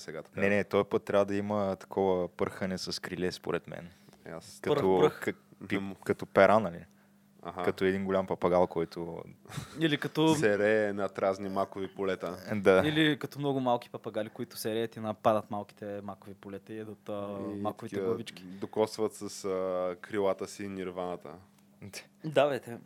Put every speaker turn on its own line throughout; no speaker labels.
сега. Така.
Не, не, този път трябва да има такова пърхане с криле, според мен.
Аз...
Като,
пръх.
Как, пи, като пера, нали?
Ага.
Като един голям папагал, който...
Или като,
се рее над разни макови полета.
Да.
или като много малки папагали, които се реят и нападат малките макови полета и едат а,
И
маковите
такива
главички.
Докосват с а, крилата си нирваната.
Да, бе, те.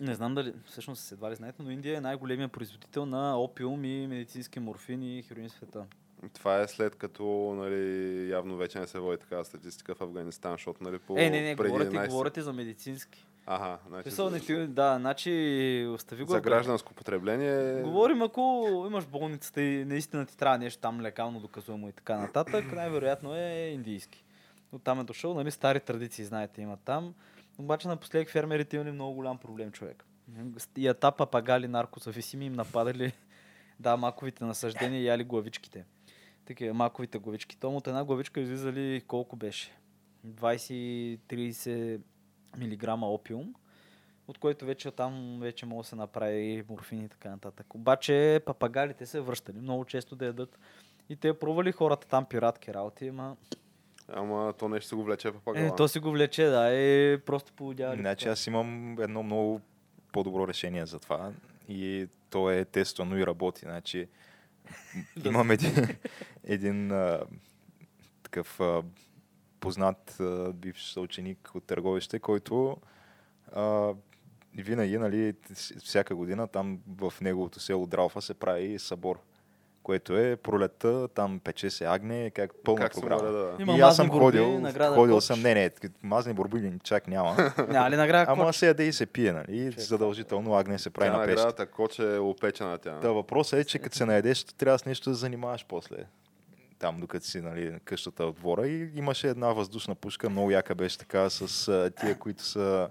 Не знам дали, всъщност едва ли знаете, но Индия е най-големият производител на опиум и медицински морфин и хероин в света.
Това е след като нали, явно вече не се води такава статистика в Афганистан, защото нали, по
Е, не, не,
преди
говорите,
11
говорите за медицински.
Ага, значи,
Смисъл, не ти, да, значи, остави го.
за гражданско потребление.
Говорим, ако имаш болницата и наистина ти трябва нещо там лекално доказуемо и така нататък, най-вероятно е индийски. От там е дошъл, нали, стари традиции, знаете, има там. Обаче напоследък фермерите имали много голям проблем, човек. И ата папагали наркозависими им нападали да, маковите насъждения и яли главичките. Такива маковите главички. Том от една главичка излизали колко беше? 20-30 мг опиум, от който вече там вече може да се направи морфин и така нататък. Обаче папагалите се връщали много често да ядат. И те пробвали хората там пиратки работи, ама
Ама то нещо се го влече папагала.
е, то си го влече, да, е просто поводявали.
Значи аз имам едно много по-добро решение за това и то е тествано и работи. Значи, имам един, един а, такъв а, познат а, бивш съученик от търговище, който а, винаги, нали, всяка година там в неговото село Дралфа се прави събор, което е пролетта, там пече се агне, как пълна
как
програма.
моля да...
Има
и аз съм
борби,
ходил,
награда
ходил
коч.
съм, не, не, мазни борби чак няма.
Няма ли награда
Ама се яде и се пие, нали?
Че,
Задължително агне се прави
Тя
на пещ.
наградата коч е опечена тя.
Да, въпросът е, че като се наедеш, трябва с нещо да занимаваш после. Там, докато си нали, на къщата от двора. И имаше една въздушна пушка, много яка беше така, с тия, които са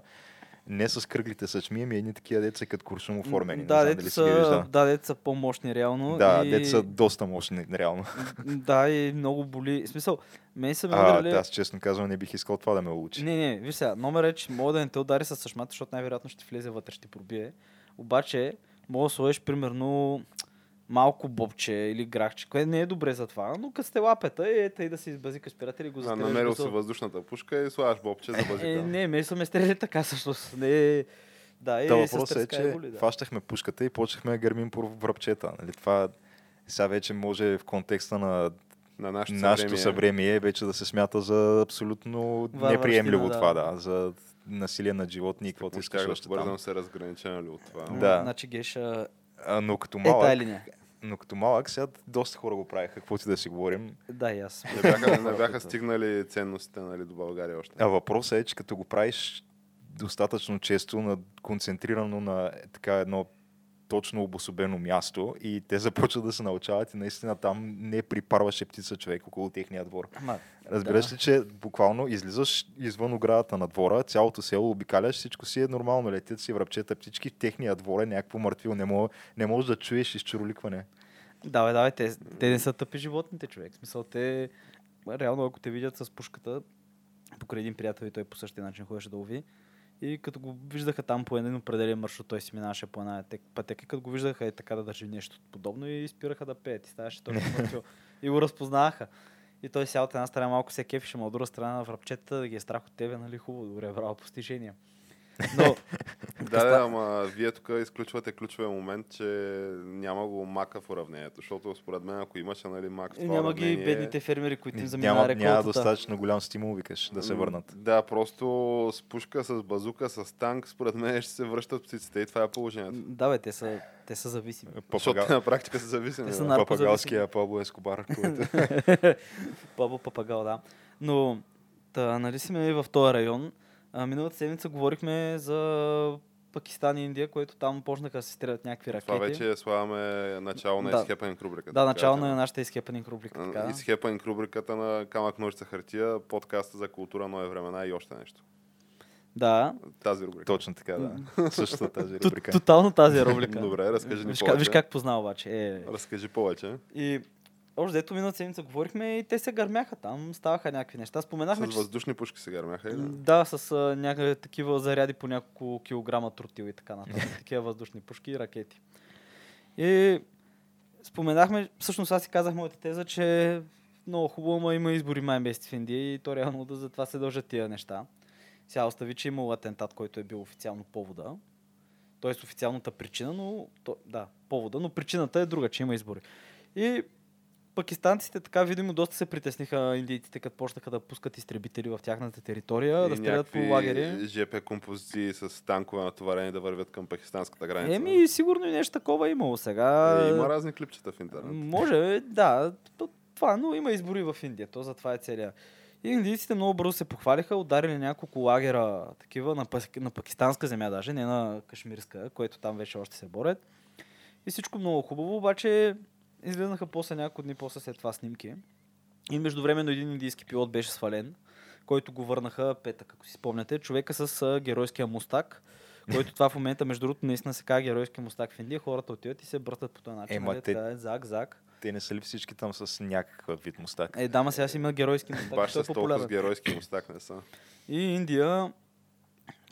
не с кръглите съчми, ами едни такива деца като куршум оформени.
Да,
не дали
са, да, дето са по-мощни реално.
Да,
и...
деца са доста мощни, реално.
Да, и много боли. В смисъл, мен са ме
А,
ударили...
аз честно казвам, не бих искал това да ме улучи.
Не, не, виж сега, номер е, че мога да не те удари с съшмата, защото най-вероятно ще влезе вътре, ще пробие. Обаче, мога да сложиш примерно малко бобче или грахче, което не е добре за това, но като сте лапета ето и да си избазикаш приятели и го
А,
застреляш.
намерил си въздушната пушка и слагаш бобче за базика.
Е, не, ме са ме стреляли така всъщност. Не, да,
Та
е,
въпросът е, че
боли, да.
фащахме пушката и почнахме да гърмим по връбчета. Нали? Това сега вече може в контекста на
На нашето,
нашето
съвремие.
вече да се смята за абсолютно
Варварщина,
неприемливо
да.
това, да. За насилие над животни и каквото искаш там.
бързам се разгранича нали, от това.
Да.
Значи Геша
А, но като
е тая
малък,
линия.
но като малък сега доста хора го правиха, каквото и да си говорим.
Да, и аз.
Не бяха, не бяха стигнали ценностите нали, до България още.
А въпросът е, че като го правиш достатъчно често, на, концентрирано на е, така едно точно обособено място и те започват да се научават и наистина там не припарваше птица човек около техния двор.
Ама,
Разбираш
Да.
ли, че буквално излизаш извън оградата на двора, цялото село обикаляш, всичко си е нормално, летят си връбчета, птички, в техния двор е някакво мъртвило, не, мога, не можеш да чуеш изчуроликване.
Давай, давай, те, те не са тъпи животните, човек. В смисъл, те реално, ако те видят с пушката, покрай един приятел и той по същия начин ходеше да лови, и като го виждаха там по един определен маршрут, той си минаваше по една тек- пътека, като го виждаха е така да държи нещо подобно и спираха да пеят и ставаше точно. И го разпознаваха. И той сега от една страна малко се кефише, но от друга страна в ръбчета да ги е страх от тебе, нали хубаво, добре, браво, постижения. Но,
Да, да, ама вие тук изключвате ключовия момент, че няма го мака в уравнението, защото според мен, ако имаше нали, мак в това
няма ги
уравнение-
бедните фермери, които им заминава
Няма,
реколтата.
няма достатъчно голям стимул, викаш, да се върнат.
Да, просто с пушка, с базука, с танк, според мен ще се връщат птиците и това е положението.
Да, бе, те са, те са зависими.
Защото
Папага...
на практика са зависими.
Те са
Папагалския Пабло Ескобар, който
Пабло Папагал, да. Но, та, нали сме в този район. А, миналата седмица говорихме за Пакистан и Индия, което там почнаха да се стрелят някакви ракети.
Това вече слагаме начало на
Да.
изхепанинг рубриката.
Да, начало на нашата изхепанинг рубрика. Така.
Изхепанинг рубриката на Камък ножица хартия, подкаста за култура, нови времена и още нещо.
Да.
Тази рубрика.
точно така, да. Същата тази рубрика.
Тотално тази рубрика.
Добре, разкажи ни
виж, как,
повече.
виж как позна обаче. Е.
Разкажи повече.
И още дето миналата седмица говорихме и те се гърмяха там, ставаха някакви неща. Споменахме,
С
че...
въздушни пушки се гърмяха. или?
Да, с а, някакви такива заряди по няколко килограма тротил и така нататък. Такива въздушни пушки и ракети. И споменахме, всъщност аз си казах моята теза, че много хубаво, но има избори май месец в Индия и то реално да за това се дължат тия неща. Сега остави, че е имал атентат, който е бил официално повода. Тоест официалната причина, но то, да, повода, но причината е друга, че има избори. И пакистанците така видимо доста се притесниха индийците, като почнаха да пускат изтребители в тяхната територия,
И
да стрелят по лагери.
ЖП композиции с танкове натоварени да вървят към пакистанската граница.
Еми, сигурно и нещо такова е имало сега.
Е, има разни клипчета в интернет.
Може, да, то- това, но има избори в Индия, то затова е целия. И индийците много бързо се похвалиха, ударили няколко лагера, такива на, на пакистанска земя даже, не на кашмирска, което там вече още се борят. И всичко много хубаво, обаче излезнаха после няколко дни после след това снимки. И междувременно един индийски пилот беше свален, който го върнаха петък, ако си спомняте. Човека с а, геройския мустак, който това в момента, между другото, наистина се казва геройски мустак в Индия. Хората отиват и се брътат по този начин.
Ема
нали,
те-
така е, зак, зак.
Те не са ли всички там с някакъв вид мустак?
Е, дама сега си има геройски мустак,
Баш
е
с толкова с геройски мустак не са.
И Индия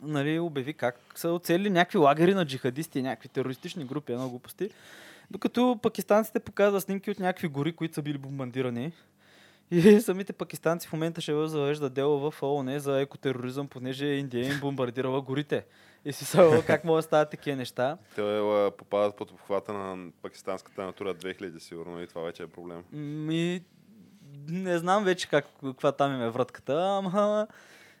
нали, обяви как са оцелили някакви лагери на джихадисти, някакви терористични групи, едно глупости. Докато пакистанците показват снимки от някакви гори, които са били бомбандирани. И самите пакистанци в момента ще завежда дело в ООН за екотероризъм, понеже Индия им бомбардирала горите. И си са, как могат да стават такива неща.
Те а, попадат под обхвата на пакистанската натура 2000 сигурно и това вече е проблем.
Ми, не знам вече как, каква там им е вратката, ама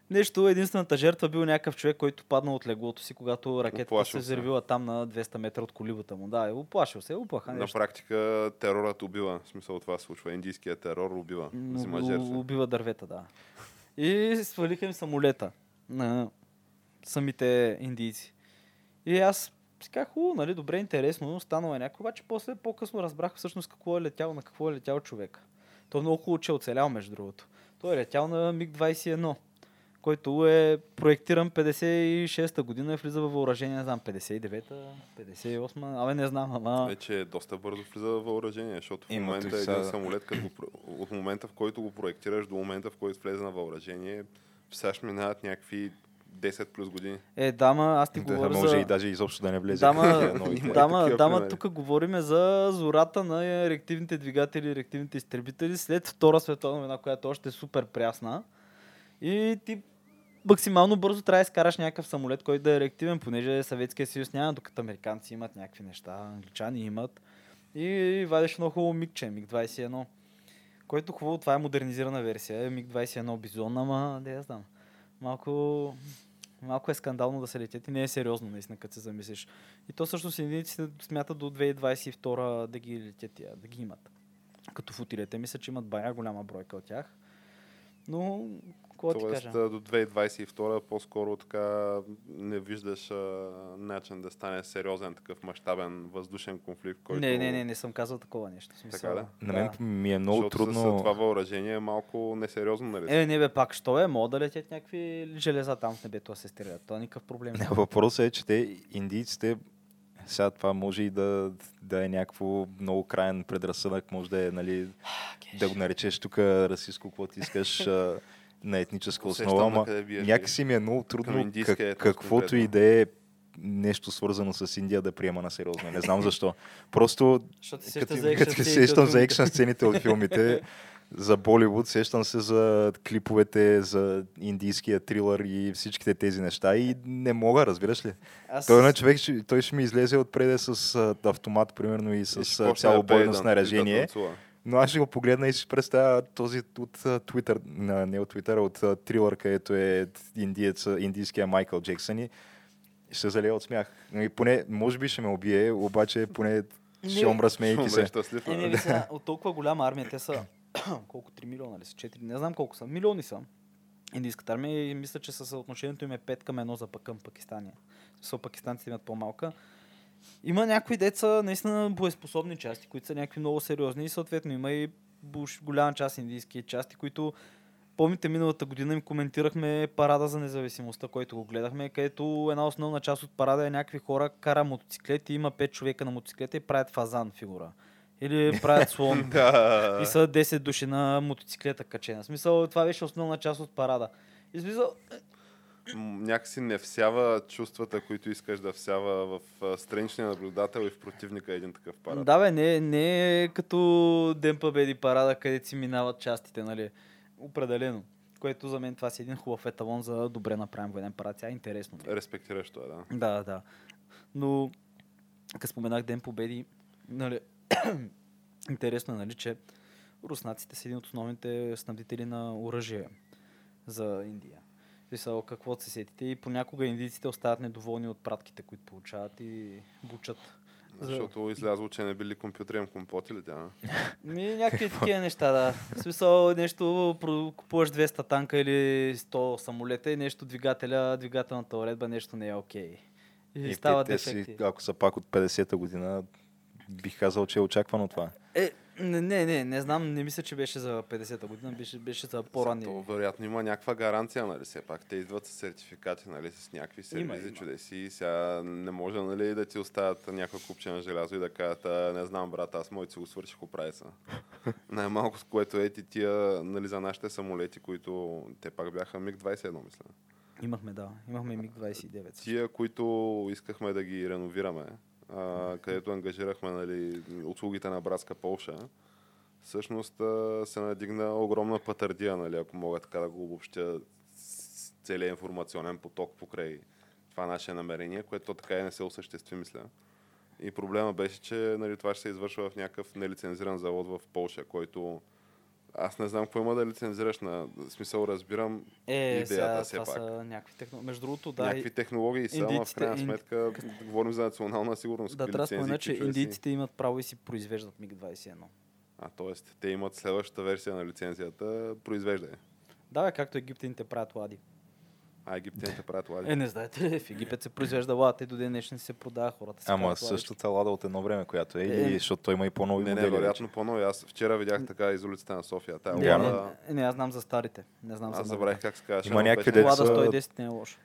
нещо, единствената жертва бил някакъв човек, който паднал от леглото си, когато ракетата
Уплашил
се взривила там на 200 метра от колибата му. Да, е уплашил се, уплаха
На
нещо.
практика терорът убива. В смисъл това случва. Индийският терор убива. Взима жертви.
убива дървета, да. И свалиха им самолета на самите индийци. И аз си казах, хубаво, нали, добре, интересно, станало е някой, обаче после по-късно разбрах всъщност какво е летял, на какво е летял човек. Той е много хубаво, че е оцелял, между другото. Той е летял на МиГ-21, който е проектиран 56-та година и влиза във въоръжение, не знам, 59-та, 58-та, абе не знам, ама...
Вече е доста бързо влиза в въоръжение, защото в
Има,
момента
той
един
са-
самолет, като го, от момента в който го проектираш до момента в който влезе на въоръжение, в САЩ минават някакви 10 плюс години.
Е, дама, аз ти
Да,
говоря
може
за...
и даже изобщо да не влезе.
Дама, дама, дама тук говорим за зората на реактивните двигатели реактивните изтребители след Втора световна война, която още е супер прясна. И ти максимално бързо трябва да изкараш някакъв самолет, който да е реактивен, понеже Съветския съюз няма, докато американци имат някакви неща, англичани имат. И вадиш много хубаво мигче, МиГ-21. Който хубаво, това е модернизирана версия. Е МиГ-21 Бизон, ама да я знам. Малко, малко е скандално да се летят и не е сериозно, наистина, като се замислиш. И то също с единиците смятат до 2022 да ги летят, да ги имат. Като футилете, мисля, че имат бая голяма бройка от тях. Но, какво да ти
Тоест
кажа?
до 2022 по-скоро така не виждаш а, начин да стане сериозен такъв мащабен въздушен конфликт, който...
Не, не, не, не съм казал такова нещо. Смисъл,
Така
На мен ми е много
Защото
трудно.
с, това въоръжение е малко несериозно, нали?
Е, не бе, пак, що е? Могат да летят някакви железа там в небето да се стрелят. Това никакъв проблем.
Не, въпросът е, че те, индийците, сега това може и да, да е някакво много крайен предразсъдък, може да е, нали, да го наречеш тук расистско, какво ти искаш на етническа основа, ама
биеш,
някакси ми е много трудно как,
етнос
каквото и да е нещо свързано с Индия да приема на сериозно. Не знам защо. Просто като, се
сцените
сещам за екшън сцените от филмите, за Боливуд, сещам се за клиповете, за индийския трилър и всичките тези неща и не мога, разбираш ли?
Аз...
Той на човек, той ще ми излезе отпреде с автомат, примерно, и с цяло
да
бойно
да-
снаряжение.
да.
Но аз ще го погледна и ще представя този от Twitter, не от Twitter, от трилър, където е индиец, индийския Майкъл Джексън и ще залея от смях. И поне, може би ще ме убие, обаче поне ще
Не.
умра
Ще
смейки
умре
се.
Е, не, сега, от толкова голяма армия, те са колко 3 милиона ли са? 4, не знам колко са. Милиони са. Индийската армия и мисля, че със съотношението им е 5 към 1 за към Пакистания. Са пакистанците имат по-малка. Има някои деца, наистина боеспособни части, които са някакви много сериозни и съответно има и голяма част индийски части, които Помните, миналата година им коментирахме парада за независимостта, който го гледахме, където една основна част от парада е някакви хора кара мотоциклети, има 5 човека на мотоциклета и правят фазан фигура. Или правят слон.
Да.
И са 10 души на мотоциклета качена. В смисъл, това беше основна част от парада. И смисъл, е,
някакси не всява чувствата, които искаш да всява в страничния наблюдател и в противника един такъв парад.
Да, бе, не, не е като Ден Победи парада, където си минават частите, нали? Определено. Което за мен това си един хубав еталон за добре направен военен парад. Тя е интересно. ми е.
Респектиращо е, да.
Да, да. Но, като споменах Ден Победи, нали, интересно е, нали, че руснаците са един от основните снабдители на оръжие за Индия. Смисъл, какво се сетите и понякога индийците остават недоволни от пратките, които получават и бучат. За-
Защото излязло, че не били компютри, ам компоти ли тя?
Ми, някакви такива неща, да. В смисъл, нещо, купуваш 200 танка или 100 самолета и нещо двигателя, двигателната уредба, нещо не е окей. И,
И
става
те, те си, ако са пак от 50-та година, бих казал, че е очаквано това.
Е, не, не, не, не знам, не мисля, че беше за 50-та година, беше, беше за по-ранни.
То, вероятно има някаква гаранция, нали? Все пак те идват с сертификати, нали? С някакви сервизи, чудеси. И сега не може, нали, да ти оставят някаква купче на желязо и да кажат, а, не знам, брат, аз моите си го свърших, оправи се. Най-малко с което е ти тия, нали, за нашите самолети, които те пак бяха МиГ-21, мисля.
Имахме, да. Имахме МиГ-29. също.
Тия, които искахме да ги реновираме, а, където ангажирахме нали, услугите на братска Полша, всъщност а, се надигна огромна патардия, нали, ако мога така да го обобщя целият информационен поток покрай това наше намерение, което така и не се осъществи, мисля. И проблема беше, че нали, това ще се извършва в някакъв нелицензиран завод в Полша, който аз не знам какво има да лицензираш на смисъл, разбирам
Е,
идеята
сега
все
това
пак.
са някакви технологии. Между другото, да,
някакви технологии са, ама в
индийците-
крайна
инди-
сметка говорим за национална сигурност.
да, трябва да спомена, че индийците имат право и си произвеждат МиГ-21.
А, т.е. те имат следващата версия на лицензията, произвежда я.
Да, бе, както египтяните правят лади.
А египтяните правят лади.
Е, не знаете ли, в Египет се произвежда лад, и до ден днешен се продава хората. си
Ама същата лада от едно време, която е, или
Е.
защото той има и по-нови
не, не,
модели.
вероятно по-нови. Аз вчера видях така из улицата на София. Тая
Не,
Лада-
лада,
не, не, аз знам за старите. Не знам за
аз
новите.
забравих как се казваше.
Има някакви деца-
Лада
са-
110 не е лошо.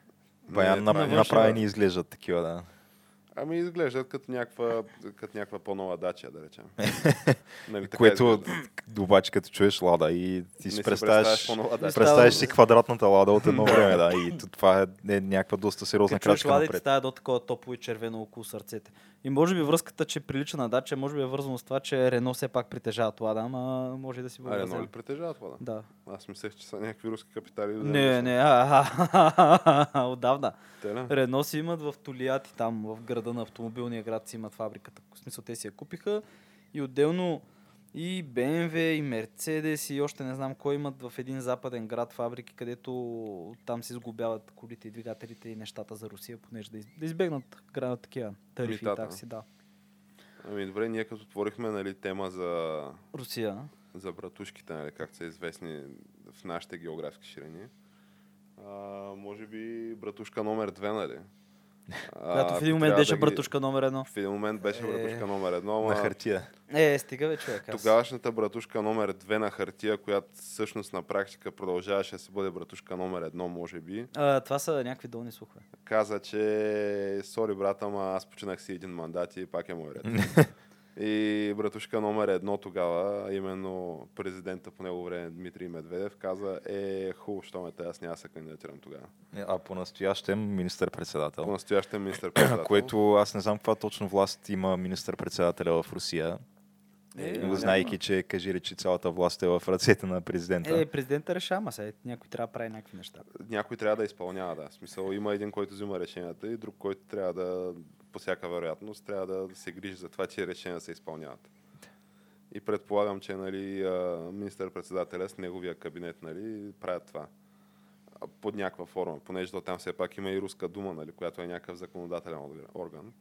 Баян
Не,
направени изглеждат такива, да.
Ами изглеждат като някаква, като някаква по-нова дача, да речем. нали, така
Което обаче като чуеш лада и ти
Не
си
си
представяш,
представяш
си квадратната лада от едно време, да. И това е, е някаква доста сериозна
Като чуеш
крачка
ладите,
напред.
става до такова топло и червено около сърцете. И може би връзката, че прилича на дача, може би е вързано с това, че Рено все пак притежава лада, ама може и да си
А, Рено ли притежава това? Да?
Да.
Аз мислех, че са някакви руски капитали.
Не, не, а, а, отдавна. Рено си имат в Толияти, там в града на автомобилния град си имат фабриката. В смисъл те си я купиха и отделно и BMW, и Mercedes, и още не знам кой имат в един западен град фабрики, където там се сглобяват колите и двигателите и нещата за Русия, понеже да, из, да избегнат града такива тарифи и такси, да.
Ами добре, ние като отворихме нали, тема за
Русия.
за братушките, нали, както са известни в нашите географски ширини. А, може би братушка номер две, нали? А,
Която в един момент беше
да ги-
братушка номер едно.
В един момент беше
Е.
братушка номер едно,
На
ама
хартия.
Е, стига бе, човек. Аз...
тогавашната братушка номер две на хартия, която всъщност на практика продължаваше да си бъде братушка номер едно, може би,
А, това са някакви долни слухове.
каза, че сори брат, ама аз починах си един мандат и пак е мой ред. И братушка номер едно тогава, именно президента по него време Дмитрий Медведев, каза, е хубаво, що ме те, аз няма да се кандидатирам тогава.
А по-настоящем министър-председател.
По-настоящем министър председател.
Което аз не знам каква точно власт има министър-председателя в Русия.
Е,
Го знаейки, че кажи речи цялата власт е в ръцете на президента.
Е, президента решава, ама сега някой трябва да прави някакви неща.
Някой трябва да изпълнява, да. В смисъл, има един, който взима решенията и друг, който трябва да, по всяка вероятност, трябва да се грижи за това, че решения се изпълняват. И предполагам, че нали, министър-председателя с неговия кабинет нали, правят това под някаква форма, понеже там все пак има и руска дума, нали, която е някакъв законодателен орган.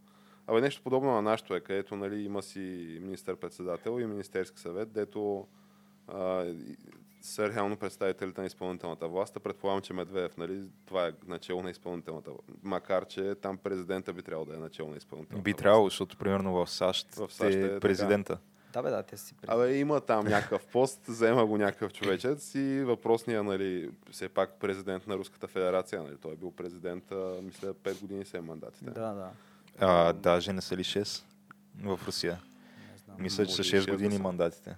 Абе нещо подобно на нашото е, където нали, има си министър-председател и министерски съвет, дето а, са реално представителите на изпълнителната власт. А Предполагам, че Медведев, нали, това е начало на изпълнителната власт. Макар, че там президента би трябвало да е начало на изпълнителната
Би
власт.
трябвало, защото примерно в САЩ,
В САЩ е
е
така.
президента.
Да, бе, да, те си
Абе, има там някакъв пост, заема го някакъв човечец и въпросният, нали, все пак президент на Руската федерация, нали, той е бил президент, а, мисля, 5 години се е мандатите.
Да, да.
А, даже не са ли 6 в Русия?
Не знам.
Мисля, че са
Може и
6
шест да
години мандатите.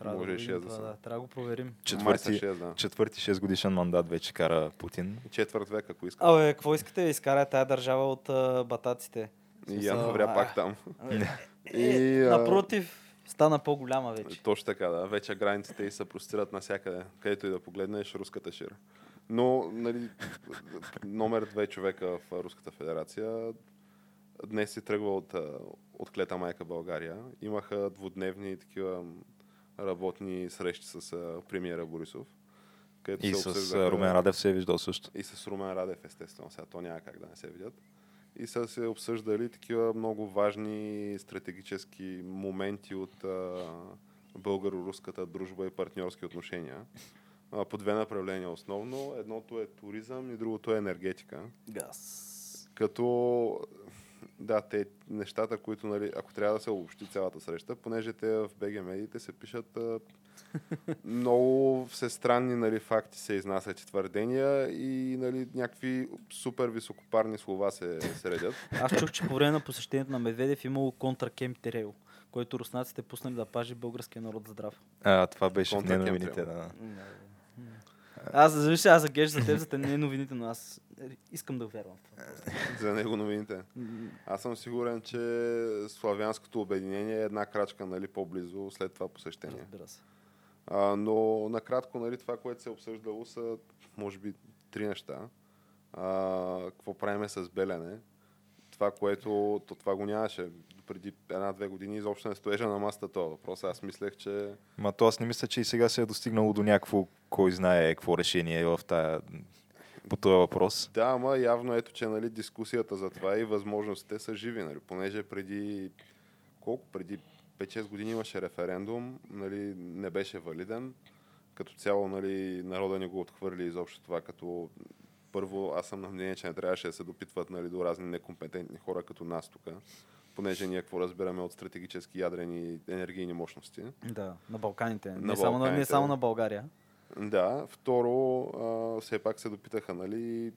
Трябва
Може
да
и
видим
6 да
да. Трябва да го проверим.
Четвърти,
6, да.
четвърти 6 годишен мандат вече кара Путин.
Четвърт век, ако искаш.
Абе, какво искате да изкара тая държава от а, батаците?
И я навря
а,
пак там.
Е,
И, а,
напротив, стана по-голяма вече.
Точно така, да. Вече границите и се простират навсякъде. Където и да погледнеш, руската шира. Но, нали, номер две човека в Руската федерация днес си тръгва от, от клета майка България. Имаха двудневни такива работни срещи с а, премиера Борисов. където
И
се
с Румен Радев се е виждал също.
и с Румен Радев, естествено. Сега то няма как да не се видят. И са се обсъждали такива много важни стратегически моменти от а, българо-руската дружба и партньорски отношения. А, по две направления основно. Едното е туризъм и другото е енергетика.
Газ.
Като да, те нещата, които, нали, ако трябва да се обобщи цялата среща, понеже те в БГ медиите се пишат а, много всестранни нали, факти се изнасят и твърдения и нали, някакви супер високопарни слова се, се редят.
Аз чух, че по време на посещението на Медведев имало контракемп Терейл, който руснаците пуснали да пажи българския народ здрав.
А, това беше в
Контра
неновините.
Кемтрел.
Да.
Аз, зависи, аз за геш за теб, за те не е новините, но аз искам да вярвам.
За него новините. Аз съм сигурен, че славянското обединение е една крачка нали, по-близо след това посещение.
Разбира се.
А, но накратко, нали, това, което се е обсъждало са, може би, три неща. А, какво правиме с Белене? Това, което то, това го нямаше преди една-две години, изобщо не стоеше на масата този въпрос. Аз мислех, че
Ма то аз не мисля, че и сега се е достигнало до някакво, кой знае какво решение в тая, по този въпрос.
да, ама явно ето, че нали, дискусията за това и възможностите са живи, нали, понеже преди колко? Преди 5-6 години имаше референдум, нали, не беше валиден. Като цяло нали, народа не го отхвърли изобщо това, като първо аз съм на мнение, че не трябваше да се допитват нали, до разни некомпетентни хора като нас тук, понеже ние какво разбираме от стратегически ядрени енергийни мощности.
Да, на Балканите.
На
не, само на, не
Балканите.
само на България.
Да, второ, а, все пак се допитаха, нали,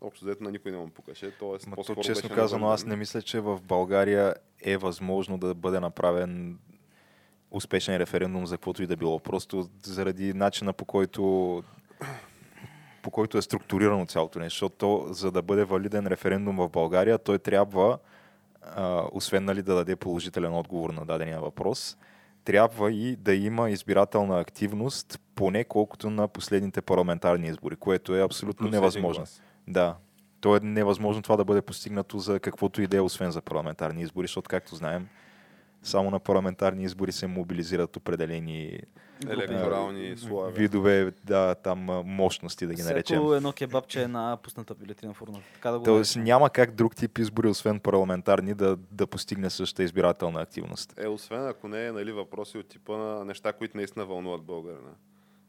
общо взето на никой не му пукаше. Тоест,
Ма то,
по-скоро
честно казано, аз не мисля, че в България е възможно да бъде направен успешен референдум за каквото и да било. Просто заради начина по който по който е структурирано цялото нещо. Защото то, за да бъде валиден референдум в България, той трябва, а, освен нали, да даде положителен отговор на дадения въпрос, трябва и да има избирателна активност, поне колкото на последните парламентарни избори, което е абсолютно
Плюс
невъзможно. Да. То е невъзможно това да бъде постигнато за каквото и да е, освен за парламентарни избори, защото, както знаем, само на парламентарни избори се мобилизират определени
Електорални слоеве.
видове, да, там мощности, да ги наречем.
Всяко едно кебабче е една пусната бюлетина в урната. Така да го
Тоест
наречем.
няма как друг тип избори, освен парламентарни, да, да постигне същата избирателна активност.
Е, освен ако не е нали, въпроси от типа на неща, които наистина вълнуват българина.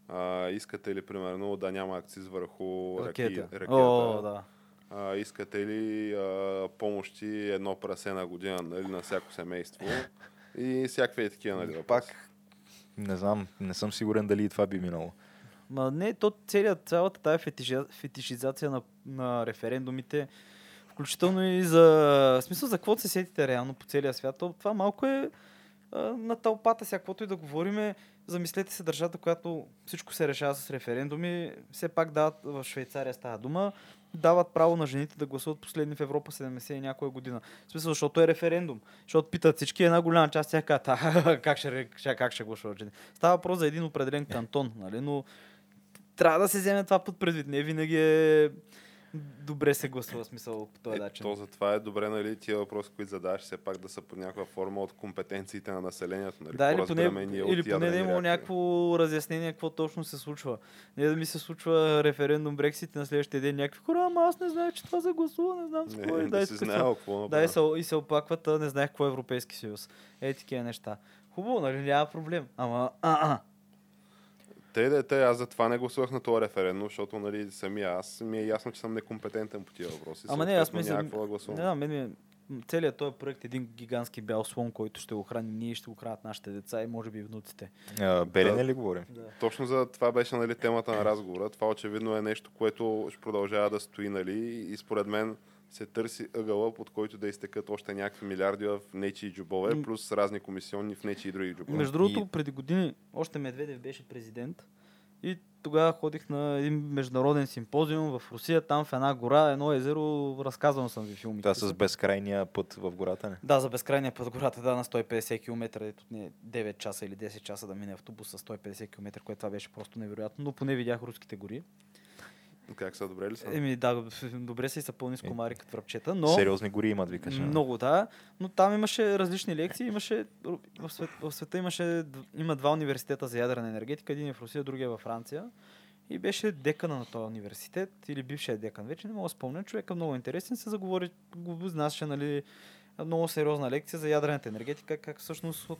А, искате ли, примерно, да няма акциз върху
Ракета.
ракета?
О, да.
А, искате ли а, помощи едно прасе на година нали, на всяко семейство? И всякакви такива нали, въпроси.
Пак, не знам, не съм сигурен дали и това би минало.
Ма не, то целият, цялата тая фетиши, фетишизация на, на референдумите, включително и за в смисъл за каквото се сетите реално по целия свят, то, това малко е а, на тълпата сега, каквото и да говориме, замислете се държавата, която всичко се решава с референдуми, все пак дават, в Швейцария става дума, дават право на жените да гласуват последни в Европа 70 и някоя година. В смисъл, защото е референдум. Защото питат всички, една голяма част тях казват, «А, как ще, как ще гласуват жени. Става въпрос за един определен кантон, нали? но трябва да се вземе това под предвид. Не винаги е добре се гласува смисъл по този
Е,
начин.
то затова е добре, нали, тия въпроси, които задаваш, все пак да са по някаква форма от компетенциите на населението. Нали,
Да, или поне,
ние
или поне да има някакво разяснение какво точно се случва. Не да ми се случва референдум Брексит на следващия ден някакви хора, ама аз не знаех, че това за гласува, не знам с какво е.
Да си
тук
знаел какво
Да, и се, и се оплакват, а не знаех какво е Европейски съюз. Е, такива неща. Хубаво, нали, няма проблем. Ама, а,
Те, да, те, аз за това не гласувах на този референдум, защото нали, самия аз ми е ясно, че съм некомпетентен по тия въпроси.
Ама не, аз мисля,
да
мен ми е- целият този проект е един гигантски бял слон, който ще го храним ние, ще го хранят нашите деца и може би и внуците.
А, Белене
Да.
ли говорим?
Да.
Точно за това беше нали, темата на разговора. Това очевидно е нещо, което ще продължава да стои нали, и според мен се търси ъгъла, под който да изтекат още някакви милиарди в нечии джобове, плюс разни комисионни в нечии други джобове.
Между другото,
И-
преди години още Медведев беше президент и тогава ходих на един международен симпозиум в Русия, там в една гора, едно езеро, разказвал съм ви филмите.
Това с безкрайния път в гората, не?
Да, за безкрайния път в гората, да, на 150 км, ето не 9 часа или 10 часа да мине автобус с 150 км, което това беше просто невероятно, но поне видях руските гори.
Как са, добре ли са?
Еми да, добре са и са пълни с
Е.
комари като връбчета, но...
Сериозни гори имат, викаш.
Много, да. Но там имаше различни лекции. Имаше, в, свет, в света имаше, има два университета за ядрена енергетика. Един е в Русия, другия е във Франция. И беше декана на този университет, или бившия декан. Вече не мога да спомня. Човека много интересен се заговори, го изнасяше, нали, много сериозна лекция за ядрената енергетика, как всъщност от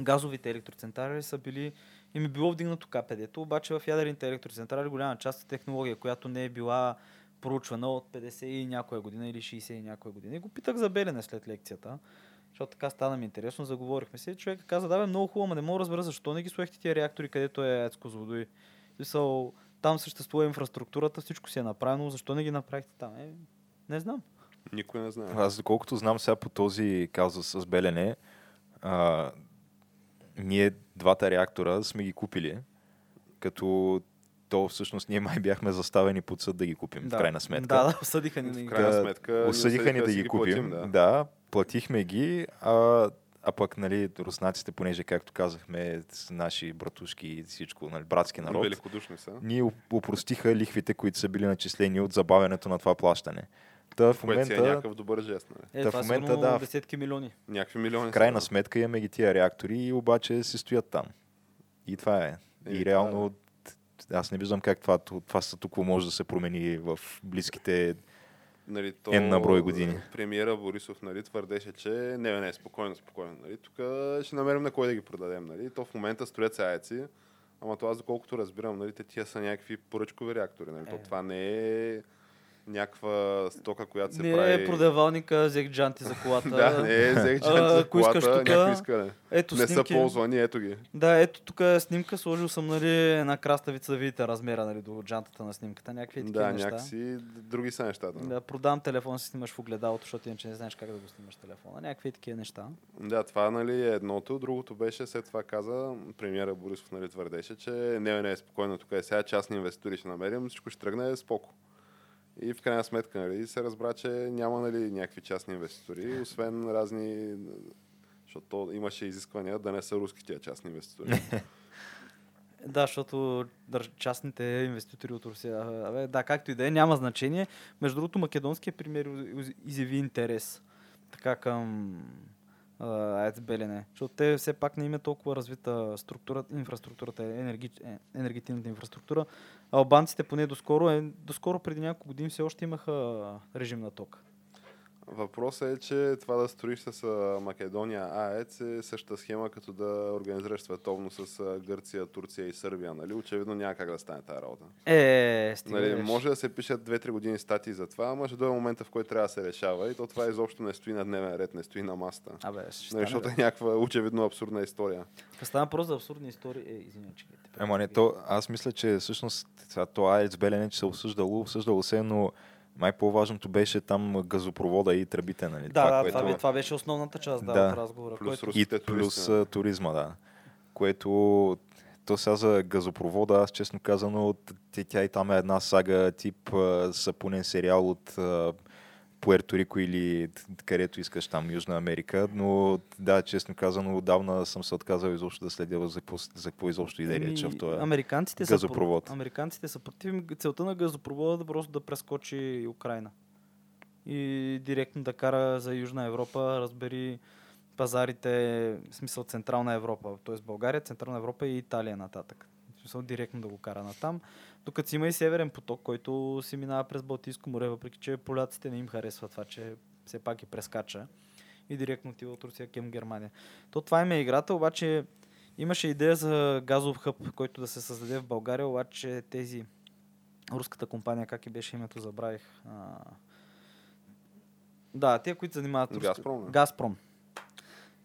газовите електроцентрали са били им е било вдигнато КПД-то, обаче в ядрените електроцентрали голяма част е технология, която не е била проучвана от 50 и някоя година или 60 и някоя година. И го питах за Белене след лекцията, защото така стана ми интересно, заговорихме се. Човек каза, да бе, много хубаво, ама не мога да разбера защо не ги сложихте тия реактори, където е. В Смисъл, там съществува инфраструктурата, всичко си е направено, защо не ги направихте там? Е, не знам.
Никой не знае.
Аз доколкото знам сега по този казус с Белене, а, ние двата реактора сме ги купили, като то всъщност ние май бяхме заставени под съд да ги купим, в крайна сметка.
Да, да, осъдиха ни.
В
да
крайна
Да,
сметка
Осъдиха ни да
си
ги купим.
платим,
да.
да.
да, платихме ги, а, а пък, нали, руснаците, понеже, както казахме, с наши братушки и всичко, нали, братски народ,
Великодушни са.
ни уп- упростиха лихвите, които са били начислени от забавянето на това плащане. Та в
Което си е
момента,
някакъв добър жест. Нали?
Е,
Та в момента, да.
десетки милиони.
Някакви милиони
в крайна
са.
сметка имаме ги тия реактори и обаче се стоят там. И това е.
Е,
И
това
реално аз не виждам как това, това статукво може да се промени в близките
нали, то,
N на брой години.
Премиера Борисов нали, твърдеше, че не, не, спокойно, спокойно. Нали, тук ще намерим на кой да ги продадем. Нали. То в момента строят се АЕЦи, ама това, доколкото разбирам, нали, те тия са някакви поръчкови реактори. Нали. То
Е.
това не е някаква стока, която се
Не
прави...
е продавалника, взех джанти за колата.
да, не е взех джанти за колата,
тука,
някакви искане.
Ето
Не
снимки.
са ползвани, ето ги.
Да, ето тук е снимка, сложил съм нали, една краставица да видите размера нали, до джантата на снимката. Някакви такива
Да,
неща.
някакси други са нещата.
Да, продам телефон, си снимаш в огледалото, защото иначе не знаеш как да го снимаш телефона. Някакви такива неща.
Да, това нали, е едното. Другото беше, след това каза, премиера Борисов нали, твърдеше, че не, не е спокойно, тук е сега частни инвеститори ще намерим, всичко ще тръгне споко. И в крайна сметка нали, се разбра, че няма нали, някакви частни инвеститори, освен разни... Защото то имаше изисквания да не са руски тия частни инвеститори.
Да, защото частните инвеститори от Русия, абе, да, както и да е, няма значение. Между другото, македонският премиер из- изяви интерес така към АЕЦ Белене, защото те все пак не има толкова развита структура, инфраструктурата, енерги... е, енергетичната инфраструктура. Албанците поне доскоро, е, доскоро преди няколко години все още имаха режим на ток.
Въпросът е, че това да строиш с а, Македония АЕЦ е същата схема, като да организираш световно с Гърция, Турция и Сърбия. Нали? Очевидно няма как да стане тази работа.
Е, стига.
Нали,
беше.
може да се пишат 2-3 години статии за това, ама ще дойде момента, в който трябва да се решава и то това изобщо не стои на дневен ред, не стои на маста.
Абе, ще
Нали, защото е някаква очевидно абсурдна история.
Става просто за абсурдни истории. Е, извиня, че
Ама не, то, аз мисля, че всъщност сега то АЕЦ Белене, че се осъждало, осъждало се, но май по-важното беше там газопровода и тръбите, нали?
Да, да,
което...
това, това беше основната част да,
Да.
от разговора.
Плюс
което...
И плюс
туристи.
а, туризма, да. Което то сега за газопровода, аз честно казано, тя и там е една сага тип а, сапунен сериал от а, Пуерто Рико или където искаш там, Южна Америка, но да, честно казано, отдавна съм се отказал изобщо да следя за за какво изобщо иде реч в този
американците са,
газопровод.
про- американците са против целта на газопровода е да просто да прескочи Украина. И директно да кара за Южна Европа, разбери пазарите, в смисъл Централна Европа, т.е. България, Централна Европа и Италия нататък. Смисъл директно да го кара натам. Докато си има и Северен поток, който си минава през Балтийско море, въпреки че поляците не им харесва това, че все пак ги прескача и директно отива от Русия към Германия. То това им е играта, обаче имаше идея за газов хъб, който да се създаде в България, обаче тези руската компания, как и беше името, забравих. А... Да, те, които занимават... руска-
Газпром, не?
Газпром.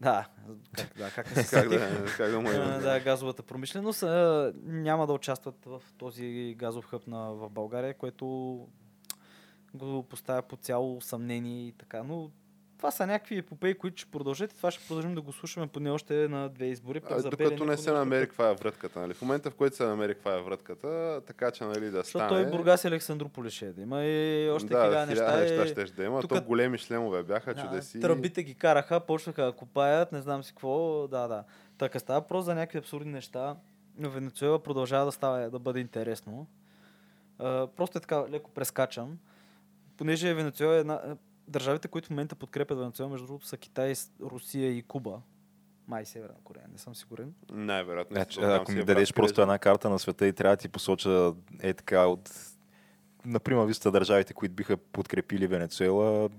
Да, как, да, как не се
Как да, как да му е?
да, газовата промишленост а, няма да участват в този газов хъб на, в България, което го поставя по цяло съмнение и така. Но това са някакви епопеи, които ще продължат и това ще продължим да го слушаме поне още на две избори. пък
А,
за
докато
Белене
не се
ще
намери каква е вратката. Нали? В момента, в който се намери каква е вратката, така че нали, да
Защото
стане...
той Бургас и Александрополи ще е да има и още
да,
хиляда неща.
неща
и-
ще да има.
тук-
То големи шлемове бяха
Да,
чудеси.
Тръбите ги караха, почнаха да копаят, не знам си какво. Да, да. Така става просто за някакви абсурдни неща. Но Венецуела продължава да става да бъде интересно. А, просто е така, леко прескачам. Понеже Венецуела е една... Държавите, които в момента подкрепят Венецуела, между другото, са Китай, Русия и Куба. Май Северна Корея, не съм сигурен.
Най-вероятно.
Значи, ако ми
е
дадеш
братска
просто една карта на света и трябва да ти посоча е така от например, виста държавите, които биха подкрепили Венецуела,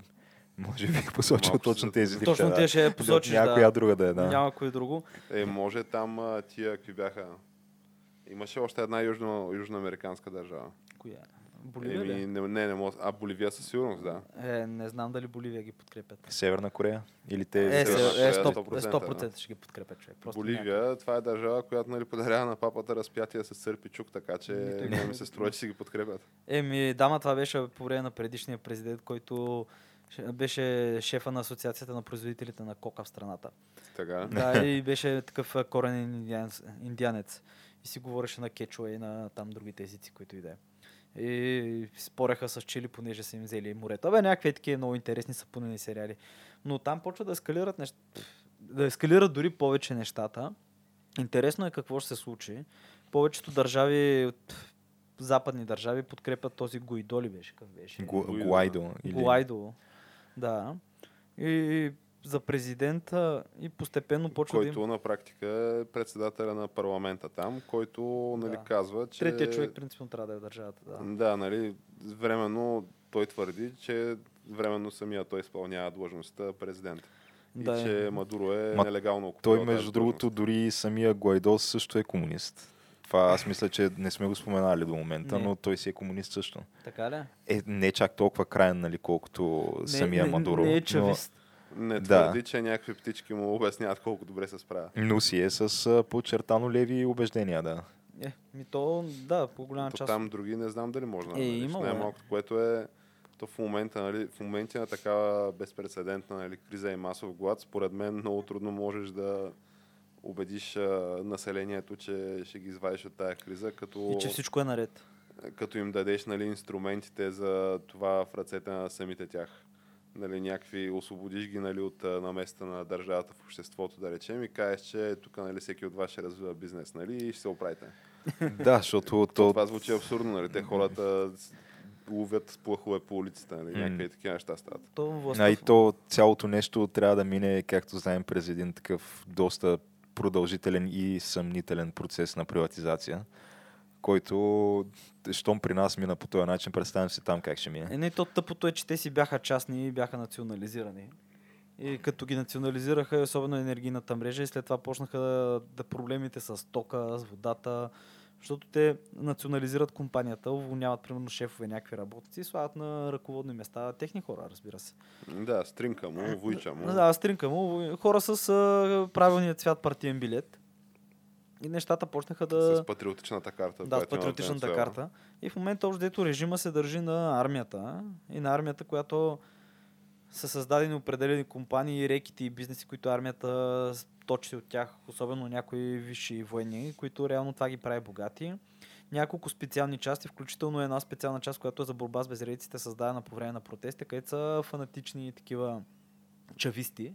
може би посочил
Малко
точно тези.
Точно
да.
те ще посочиш,
Някоя
да.
друга да е, да.
Няма кой друго.
Е, може там тия, какви бяха... Имаше още една южно, южноамериканска държава.
Коя? Боливия
Еми, не, не, не мога. А, Боливия със сигурност, да.
Е, не знам дали Боливия ги подкрепят.
Северна Корея? Или те...
Е, е,
Корея
100%,
100%,
100% ще ги подкрепят човек. Просто
Боливия, това е държава, която нали, подарява на папата разпятие с сърпи чук, така че не ми се струва, че си ги подкрепят.
Еми, дама, това беше по време на предишния президент, който беше шефа на Асоциацията на производителите на кока в страната.
Така.
Да, и беше такъв коренен индианец, индианец. И си говореше на кечуа и на там другите езици, които и да е. И спореха с чили, понеже са им взели морето. Абе, някакви такива много интересни сапунени сериали. Но там почва да ескалират неща. Да ескалират дори повече нещата. Интересно е какво ще се случи. Повечето държави, от западни държави, подкрепят този Гуидо ли беше? Как беше?
Гу-
Гуайдо.
Гуайдо. Или...
Гуайдо. Да. И за президента и постепенно почва да
който
има...
на практика е председателя на парламента там, който нали,
Да.
казва, че...
Третия човек принципно трябва да е в държавата. Да.
Да, нали, временно той твърди, че временно самия той изпълнява длъжността президент. И
Да,
че
е.
Мадуро е
Ма
нелегално
Той,
окупирал тази
между другото, дори самия Гуайдо също е комунист. Това аз мисля, че не сме го споменали до момента,
Не.
но той си е комунист също.
Така ли?
Е, не чак толкова крайен, нали, колкото самия
не,
Мадуро.
Не е
но,
чавист.
длъжност. Не
Да.
твърди, че някакви птички му обясняват колко добре се справя.
но си е с подчертано леви убеждения, да.
Е, ми то, да, по голяма част.
там други не знам дали може да
Е,
намериш.
имало е.
Което е то в момента, нали, в моменти на такава безпредседентна нали, криза и масов глад, според мен много трудно можеш да убедиш а, населението, че ще ги извадиш от тая криза, като,
И че всичко е наред.
като им дадеш нали, инструментите за това в ръцете на самите тях. Нали, някакви, освободиш ги нали, от наместа на държавата в обществото, да речем, и кажеш, че тук нали, всеки от вас ще развива бизнес нали, и ще се оправите.
Да, защото
То...
то...
Това звучи абсурдно, нали? Те хората с- ловят плахове по улицата, нали? Някакви такива неща стават.
То властта...
А и то цялото нещо трябва да мине, както знаем, през един такъв доста продължителен и съмнителен процес на приватизация, който, щом при нас мина по този начин, представям си там как ще мине.
Е, не, то тъпото е, че те си бяха частни и бяха национализирани. И като ги национализираха, особено енергийната мрежа, и след това почнаха да, да проблемите с тока, с водата, защото те национализират компанията, уволняват примерно шефове, някакви работници и слагат на ръководни места техни хора, разбира се.
Да, стринка му, вуйча му.
Да, стринка му, хора с а, правилния цвят партиен билет. И нещата почнаха да...
С патриотичната карта.
Да, с патриотичната
Венецуела.
карта. И в момента още дето режима се държи на армията. И на армията, която са създадени определени компании, реките и бизнеси, които армията точи от тях, особено някои висши военни, които реално това ги прави богати. Няколко специални части, включително една специална част, която е за борба с безредиците, създадена по време на протести, където са фанатични такива чависти.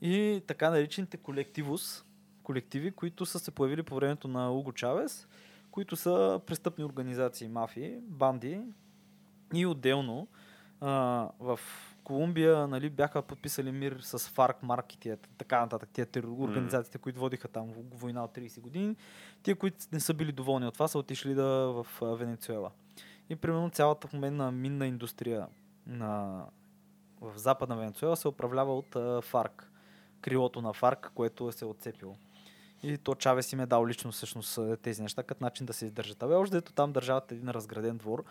И така наречените колективус, колективи, които са се появили по времето на Уго Чавес, които са престъпни организации, мафии, банди и отделно а, в Колумбия нали, бяха подписали мир с ФАРК, МАРК и тия, така нататък, тия организациите, които водиха там война от 30 години. Тия, които не са били доволни от това, са отишли да в Венецуела. И примерно цялата в момент на минна индустрия на, в западна Венецуела се управлява от а, ФАРК. Крилото на ФАРК, което се е отцепило. И то Чавес им е дал лично всъщност а, тези неща, като начин да се издържат. Абе, още дето там държавата е един разграден двор.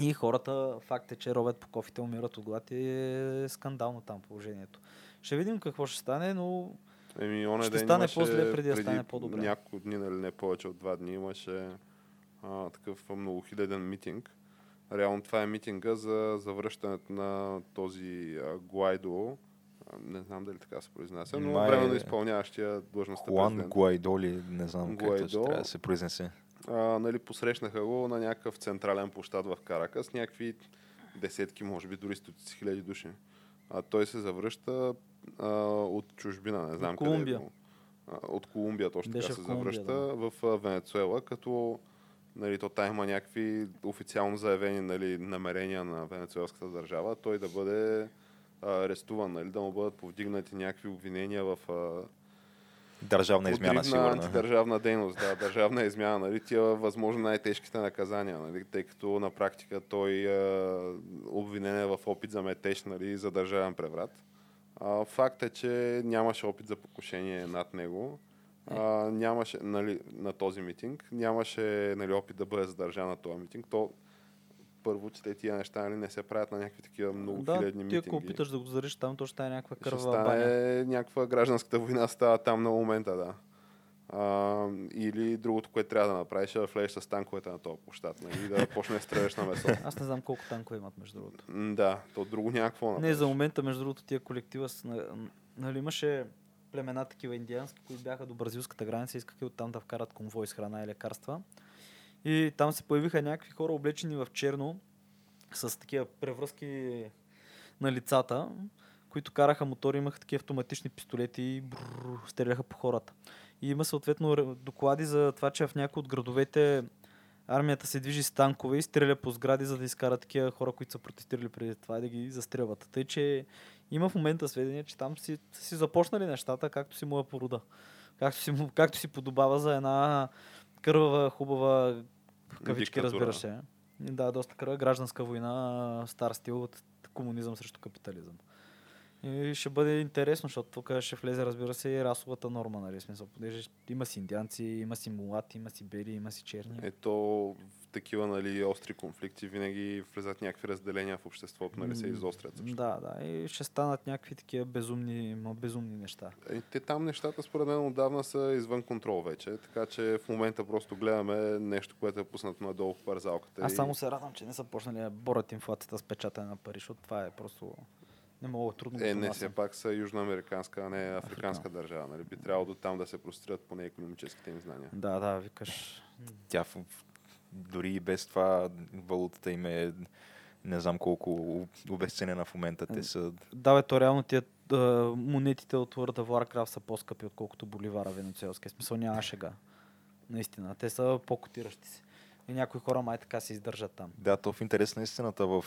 И хората, факт е, че робят по кофите, умират от глад и е скандално там положението. Ще видим какво ще стане, но
Еми, оня
Ще
ден
стане
имаше,
по-зле, преди да стане по-добре.
Няколко дни, нали не повече от два дни, имаше а, такъв многохиляден митинг Реално това е митинга за завръщането на този а, Гуайдо. Не знам дали така се произнася, но
Май
временно изпълняващия длъжността
Хуан
президент.
Гуайдоли, не знам как
Гуайдо.
точно трябва да се произнесе.
а, нали, посрещнаха го на някакъв централен площад в Каракас, някакви десетки, може би дори стотици хиляди души. А той се завръща а, от чужбина, не знам къде
Колумбия.
е от Колумбия точно
Беше
така се
Колумбия,
завръща
да.
в а, Венецуела, като нали, то там има някакви официално заявени нали, намерения на венецуелската държава, той да бъде арестуван, нали, да му бъдат повдигнати някакви обвинения в а,
Държавна измяна, сигурно.
антидържавна дейност, да, държавна измяна, нали, тия възможно най-тежките наказания, нали, тъй като на практика той е обвинен е в опит за метеж, нали, за държавен преврат. А, факт е, че нямаше опит за покушение над него. А, нямаше, нали, на този митинг. Нямаше нали, опит да бъде задържан на този митинг. То, първо, че те тия неща нали, не се правят на някакви такива много
Да,
хилядни
ти ако
митинги.
опиташ да го зариш там, то ще стане някаква
Ще
кърва
стане някаква гражданската война става там на момента, да. А, или другото, което трябва да направиш е да влезеш с танковете на този площад нали, и да почнеш да стреляш на месо.
Аз не знам колко танкове имат, между другото.
Да, то друго някакво
Не, за момента, между другото, тия колектива, с, на- нали, имаше племена такива индиански, които бяха до бразилската граница, искаха оттам да вкарат конвой с храна и лекарства. И там се появиха някакви хора, облечени в черно, с такива превръзки на лицата, които караха мотори, имаха такива автоматични пистолети и бррр, стреляха по хората. И има съответно доклади за това, че в някои от градовете армията се движи с танкове и стреля по сгради, за да изкара такива хора, които са протестирали преди това и да ги застрелват. Тъй, че има в момента сведения, че там си, си започнали нещата, както си му е порода. Както си, както си подобава за една кървава, хубава, в кавички разбира се. Да, доста кърва, гражданска война, стар стил от комунизъм срещу капитализъм. И ще бъде интересно, защото тук ще влезе, разбира се, и расовата норма, нали, смисъл, понеже има си индианци, има си мулати, има си бели, има си черни.
Ето в такива нали, остри конфликти винаги влезат някакви разделения в обществото, нали, се изострят. също.
Да, да, и ще станат някакви такива безумни, безумни неща.
Е, те там нещата според мен отдавна са извън контрол вече, така че в момента просто гледаме нещо, което е пуснато надолу в парзалката.
Аз
и-
само се радвам, че не са почнали да борят инфлацията с печатане на пари, защото това е просто не мога трудно го
Е, не, все пак са южноамериканска, а не африканска
Африканска.
държава. Нали? Би трябвало до там да се прострят поне економическите им знания.
Да, да, викаш.
Тя в, дори и без това валутата им е не знам колко обесценена в момента. Те са...
Да, бе, то реално тия монетите от World of Warcraft са по-скъпи, отколкото боливара венецуелския. Смисъл няма шега. Наистина. Те са по-котиращи се. И някои хора май така се издържат там.
Да, то в интерес на истината в...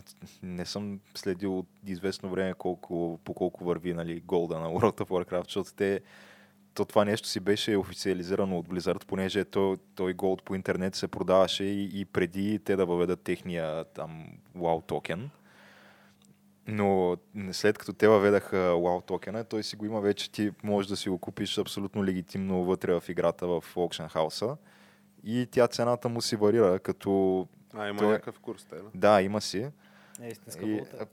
а, аз не съм следил от известно време колко, по колко върви нали, голда на World of Warcraft, защото те то това нещо си беше официализирано от Blizzard, понеже той, той голд по интернет се продаваше и, и преди те да въведат техния там WoW токен. Но след като те въведаха WoW токена, той си го има вече, ти можеш да си го купиш абсолютно легитимно вътре в играта в Auction House. И тя цената му си варира, като
А, има
Той е-
някакъв курс, те, да?
да, има си.
Е, истинска
И,
валута.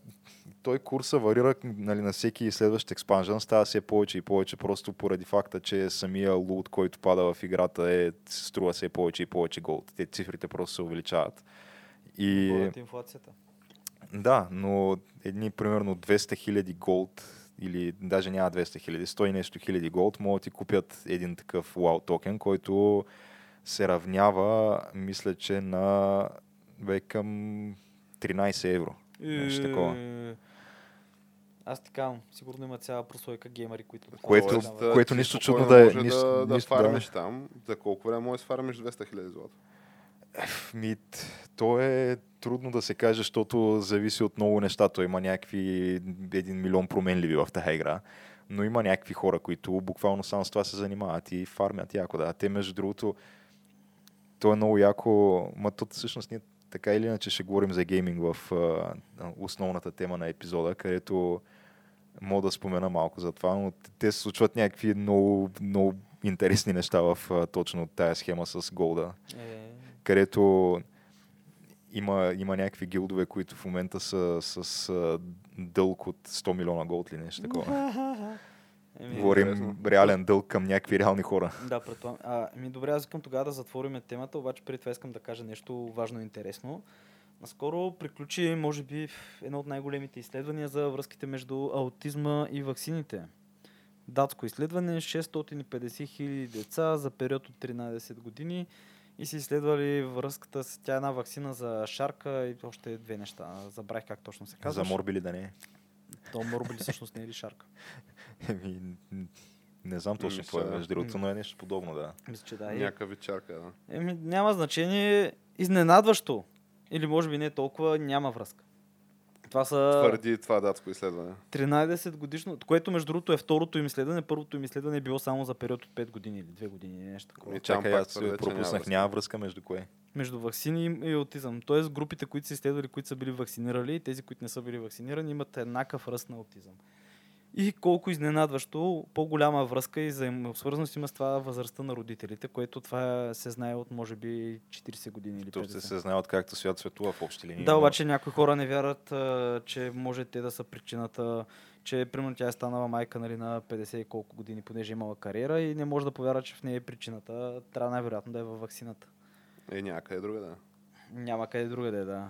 той курса варира нали, на всеки следващ експанжен, става все повече и повече, просто поради факта, че самия лут, който пада в играта, е, струва все повече и повече голд. Те цифрите просто се увеличават. И,
Борят инфлацията.
да, но едни примерно 200 хиляди голд или даже няма 200 хиляди, 100 и нещо хиляди голд, могат да ти купят един такъв WoW токен, който се равнява, мисля, че на бе, към 13 евро. Нещо такова.
Е, Аз казвам, сигурно има цяла прослойка геймери, които...
Което-
Тоест,
което
ти
нищо чудно да е-
Може
нищо-
да, да
нищо, да.
фармиш там. За колко време можеш да фармиш 200 хиляди злато?
Ми, т- то е трудно да се каже, защото зависи от много неща. Той има някакви един милион променливи в тази игра. Но има някакви хора, които буквално само с това се занимават и фармят яко. Да. Те, между другото, то е много яко. Ма то всъщност ние така или иначе ще говорим за гейминг в а, основната тема на епизода, където мога да спомена малко за това, но те- се случват някакви много, много интересни неща в а, точно тая схема с голда
Е,
където има, има някакви гилдове, които в момента са с а, дълг от 100 милиона голд или нещо такова.
Еми,
Говорим
интересно.
реален дълг към някакви реални хора.
Да, предполагам. А, ми добре, аз искам тогава да затворим темата, обаче преди това искам да кажа нещо важно и интересно. Наскоро приключи, може би, едно от най-големите изследвания за връзките между аутизма и ваксините. Датско изследване, 650 хиляди деца за период от 13 години и са изследвали връзката с тя е една вакцина за шарка и още две неща. Забравих как точно се
За
казва.
морбили да не е.
То морбили всъщност не е ли шарка?
Еми, не знам точно какво е между другото, но е нещо подобно, да.
Мисля, че да. И-
Някаква вечерка, да.
Еми, няма значение. Изненадващо. Или може би не толкова, няма връзка. Това са
Твърди това датско изследване.
13 годишно, което между другото е второто им изследване. Първото им изследване е било само за период от 5 години или 2 години, нещо такова.
Там
Чакай, аз
че
пропуснах. Няма връзка между кое.
Между вакцини и аутизъм. Тоест групите, които са изследвали, които са били вакцинирали и тези, които не са били вакцинирани, имат еднакъв ръст на аутизъм. И колко изненадващо, по-голяма връзка и взаимосвързаност има с това възрастта на родителите, което това се знае от може би 40 години или 50.
То се, се знае от както свят светува в общи линии.
Да, обаче някои хора не вярват, че може те да са причината, че примерно тя е станала майка нали, на 50 и колко години, понеже е имала кариера и не може да повярва, че в нея е причината. Трябва най-вероятно да е във вакцината.
Е, някъде друга, да.
Няма къде друга да е, да.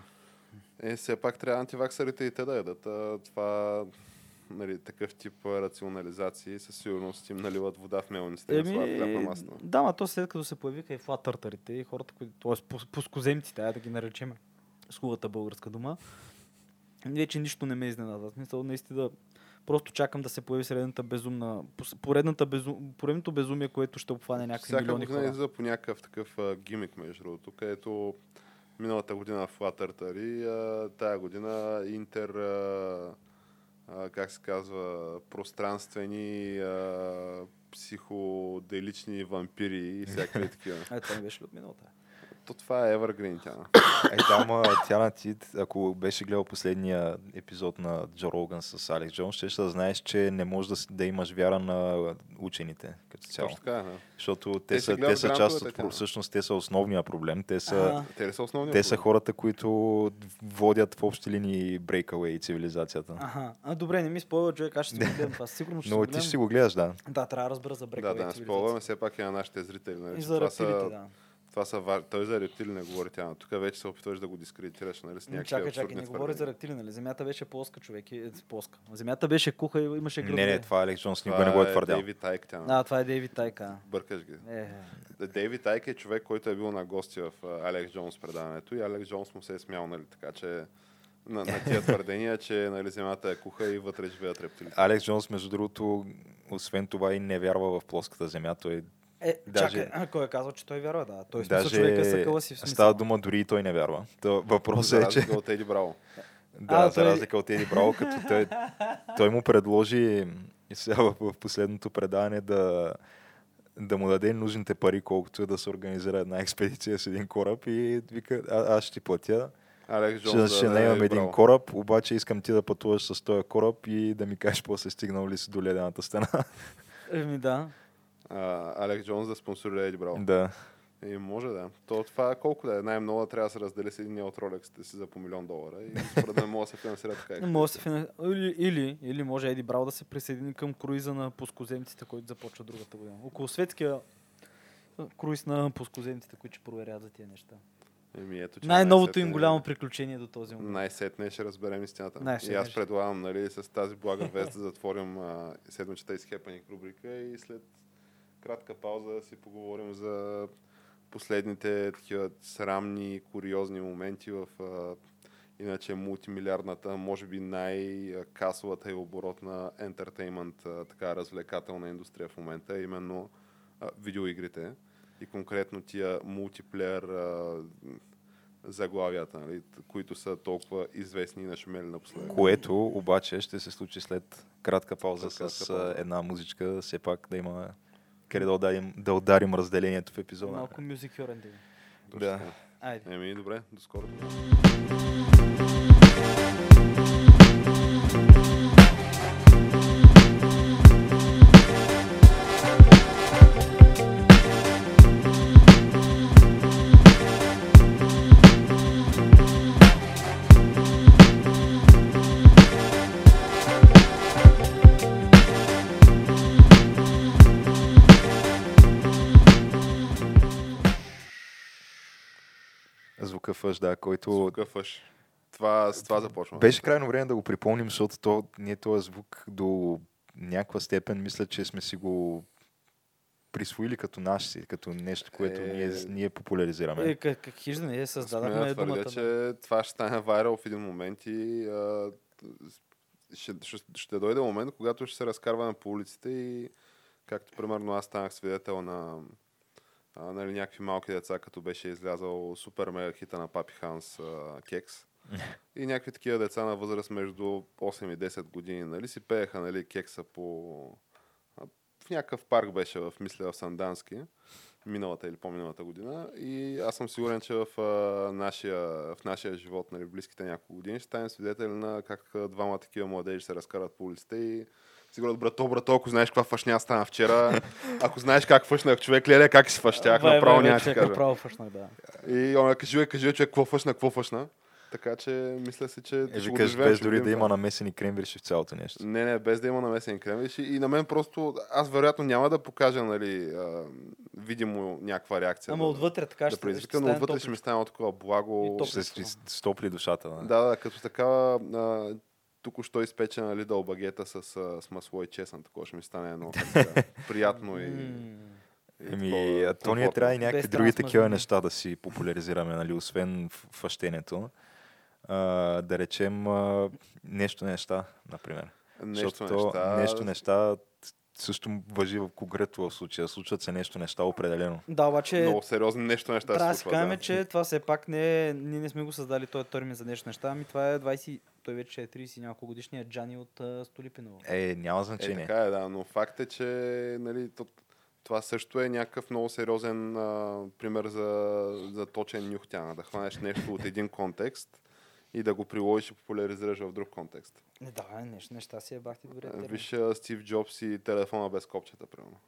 Е, все пак трябва антиваксарите и те да ядат. Това, нали, такъв тип рационализации със сигурност им наливат вода в мелниците и слагат хляб на масата.
да, ма то след като се появиха и флат търтарите и хората, които, т.е. пускоземците, да ги наречем с хубавата българска дума, вече нищо не ме изненада. Смисъл, наистина, просто чакам да се появи средната безумна, поредната безум, поредното безумие, което ще обхване някакви
Всяка
милиони хора.
излиза по някакъв такъв а, гимик, между другото, където миналата година Латъртари, а, тая година Интер, а, как се казва, пространствени а, психоделични вампири и всякакви такива.
А, това не беше от миналата?
То това е Evergreen тя.
Ей, да, ма, тя на ти, ако беше гледал последния епизод на Джо Роган с Алекс Джонс, ще да знаеш, че не можеш да, да имаш вяра на учените като цяло.
Точно така, е, да.
Защото те,
Те
са, те са част от... Всъщност те са основния проблем. Те са,
Ага.
Те са основни?
те са хората, които водят в общи линии breakaway цивилизацията.
Аха. А, добре, не ми спойва, човек, аз ще си го гледам това. Сигурно ще
Но ти ще си го гледаш, да.
Да, трябва да разбера за
Да,
брекове.
да, не спомняме все пак и на нашите зрители. Нали?
И за
това, са,
да.
Това са ва- Той за рептили не говори тя, но тук вече се опитваш да го дискредитираш, нали, с някакви
Чакай, чакай, не говори за рептили, нали? Земята беше плоска, човек. Е, плоска. Земята беше куха и имаше гръбове.
Не, не, това Алекс Джонс никога не го е
е
твърдял.
Дейвид Тайк, тя.
А, това е Дейвид Тайка.
Бъркаш ги.
Е,
Д- Дейвид Тайк е човек, който е бил на гости в Алекс Джонс предаването и Алекс Джонс му се е смял, нали, така че на, на тия твърдения, че нали, земята е куха и вътре живеят рептилите.
Алекс Джонс, между другото, освен това и не вярва в плоската земя. Той
е
Даже-
чакай, а, кой е казал, че той вярва, да. Той смисъл
даже
човек е съкъла си в смисъл.
става дума, дори и той не вярва. То въпросът е, че...
разлика от Еди Браво.
Да,
А,
за
той-
разлика от Еди Браво, като той, той му предложи сега в, в последното предаване да, да му даде нужните пари, колкото е да се организира една експедиция с един кораб и вика, а, аз ще ти платя.
Алекс
Ще,
Джонс
ще
да
наемам
е
един
Браво.
кораб, обаче искам ти да пътуваш с този кораб и да ми кажеш после стигнал ли си до ледената стена.
Еми да.
А, Алекс Джонс да спонсорира Еди Браво.
да.
И може да. То това колко да е? Най-много трябва да се раздели с един от Rolex си за по милион долара. И според мен може да се финансира така.
Не може да се фина... или, или, или може Еди Браво да се присъедини към круиза на пускоземците, който започва другата година. Около светския круиз на пускоземците, които ще проверяват за тия неща.
Еми, ето, че
Най-новото им голямо приключение до този момент.
Най-сетне ще разберем истината.
Най-сетне
И аз предлагам, нали, с тази блага вест да затворим седмичната изхепаник рубрика и след кратка пауза да си поговорим за последните такива срамни, куриозни моменти в а, иначе мултимилиардната, може би най-касовата и оборотна ентертеймент, а, така развлекателна индустрия в момента, а именно а, видеоигрите и конкретно тия мултиплеер а, заглавията, нали, които са толкова известни и нашумели напоследък.
Което обаче ще се случи след кратка пауза
След кратка
с
пауза.
една музичка, все пак да има къде да ударим, да ударим разделението в епизода.
Малко мюзик юрен да
Да.
Айде.
Еми, добре, до скоро.
Звука фъш, да, който
Звука фъш. Това, с това започвам.
беше крайно време да го припомним, защото то, ние този звук до някаква степен мисля, че сме си го присвоили като наш си, като нещо, което
Е,
ние, ние популяризираме.
Е, как, как хиж да не,
Смея
създадахме
да
думата.
твърдя, че това ще стане вайрал в един момент и а, ще, ще, ще дойде момент, когато ще се разкарваме по улиците и както примерно аз станах свидетел на а, нали, някакви малки деца, като беше излязал супер мега хита на Папи Ханс а, Кекс. И някакви такива деца на възраст между 8 и 10 години, нали, си пееха нали, кекса по... В някакъв парк беше, в, мисля, в Сандански, миналата или по-миналата година. И аз съм сигурен, че в, а, нашия, в нашия живот, нали, близките няколко години, ще станем свидетели на как двама такива младежи се разкарат по улиците и Сигурно, брато, брато, ако знаеш каква фъшня стана вчера, ако знаеш как фъшнах човек, леле, как си фъщях, направо няма ти
човек,
кажа.
Направо фъшнах, да.
И он кажи, кажи, човек, какво фъшна, какво фъшна. Така че мисля си, че
Е, викаш,
доживеем,
без дори да има намесени кремвирши в цялото нещо.
Не, не, без да има намесен кремвиш. И, на мен просто, аз вероятно няма да покажа, нали, а, видимо някаква реакция.
Ама
да,
отвътре така
да
ще, ще
предизвика, но отвътре ще ми
топличко.
стане от такова благо.
Ще се стопли душата. Да.
Да, да, като такава а, току-що изпечена лидъл багета с, с масло и чесън. Такова ще ми стане едно приятно и,
Еми, а то ние трябва и някакви
Без
други такива неща да си популяризираме, нали, освен. А, да речем а, нещо неща, например.
Нещо
Защото то
неща.
нещо неща също въжи в конкретно в случая. Случват се нещо неща определено.
Да, обаче
Много сериозни нещо неща
трябва да
се
си
случват.
кажем,
да.
че това все пак не е, ние не сме го създали този термин за нещо неща, ами това е 20, той вече е 30 и няколко годишния Джани от uh, Столипиново.
Е, няма
Е,
значение.
така е, да, но факт е, че нали, то, това също е някакъв много сериозен а, пример за, за точен нюхтяна. Да хванеш нещо от един контекст и да го приложиш и популяризираш в друг контекст.
Не, да, е, нещо неща си е бахти добре.
Виж а, Стив Джобс и телефона без копчета, примерно.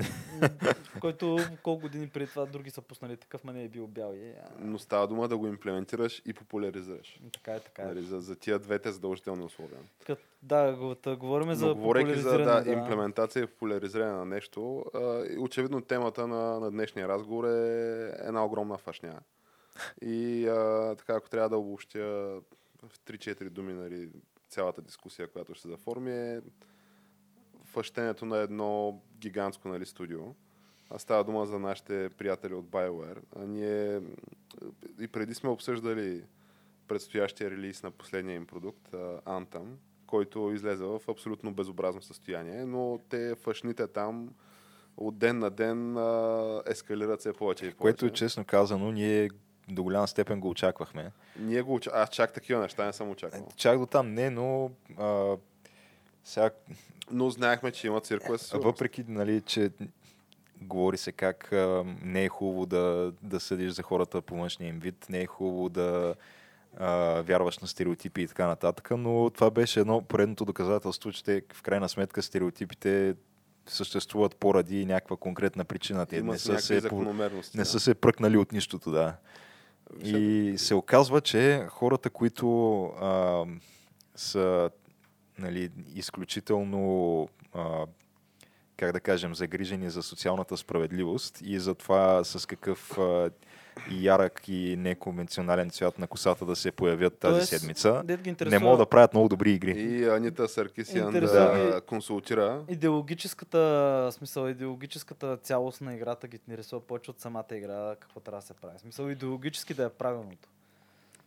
Който колко години преди това други са пуснали такъв, ма не е бил бял. И, а,
Но става дума да го имплементираш и популяризираш.
така е, така е.
Нали, за, за тия двете задължителни условия.
Кът, да, говорим за
Но говорейки за да,
популяризиране,
имплементация и популяризиране на нещо, а, очевидно темата на, на днешния разговор е една огромна фашня. И а, така, ако трябва да обобщя в 3-4 думи нали, цялата дискусия, която ще се заформи, е фъщенето на едно гигантско нали, студио. А става дума за нашите приятели от BioWare. А ние и преди сме обсъждали предстоящия релиз на последния им продукт, Anthem, който излезе в абсолютно безобразно състояние, но те фъшните там от ден на ден а, ескалират все повече и повече.
Което е честно казано, ние до голяма степен го очаквахме.
Ние го очакваме. Аз чак такива неща не съм очаквал.
Чак до там не, но а, сега
Но знаехме, че има сигурност.
Въпреки, нали, че говори се как а, не е хубаво да, да съдиш за хората по външния им вид, не е хубаво да а, вярваш на стереотипи и така нататък, но това беше едно поредното доказателство, че те, в крайна сметка стереотипите съществуват поради някаква конкретна причина. Те не са, се, не са се пръкнали от нищото, да. И се оказва, че хората, които а, са нали, изключително, а, как да кажем, загрижени за социалната справедливост и за това с какъв а, ярък и неконвенционален цвят на косата да се появят тази
Тоест,
седмица, не могат да правят много добри игри.
И Анита
Интересува
да консултира.
идеологическата, смисъл, идеологическата цялост на играта ги интересува повече от самата игра, какво трябва да се прави. Смисъл, идеологически да е правилното.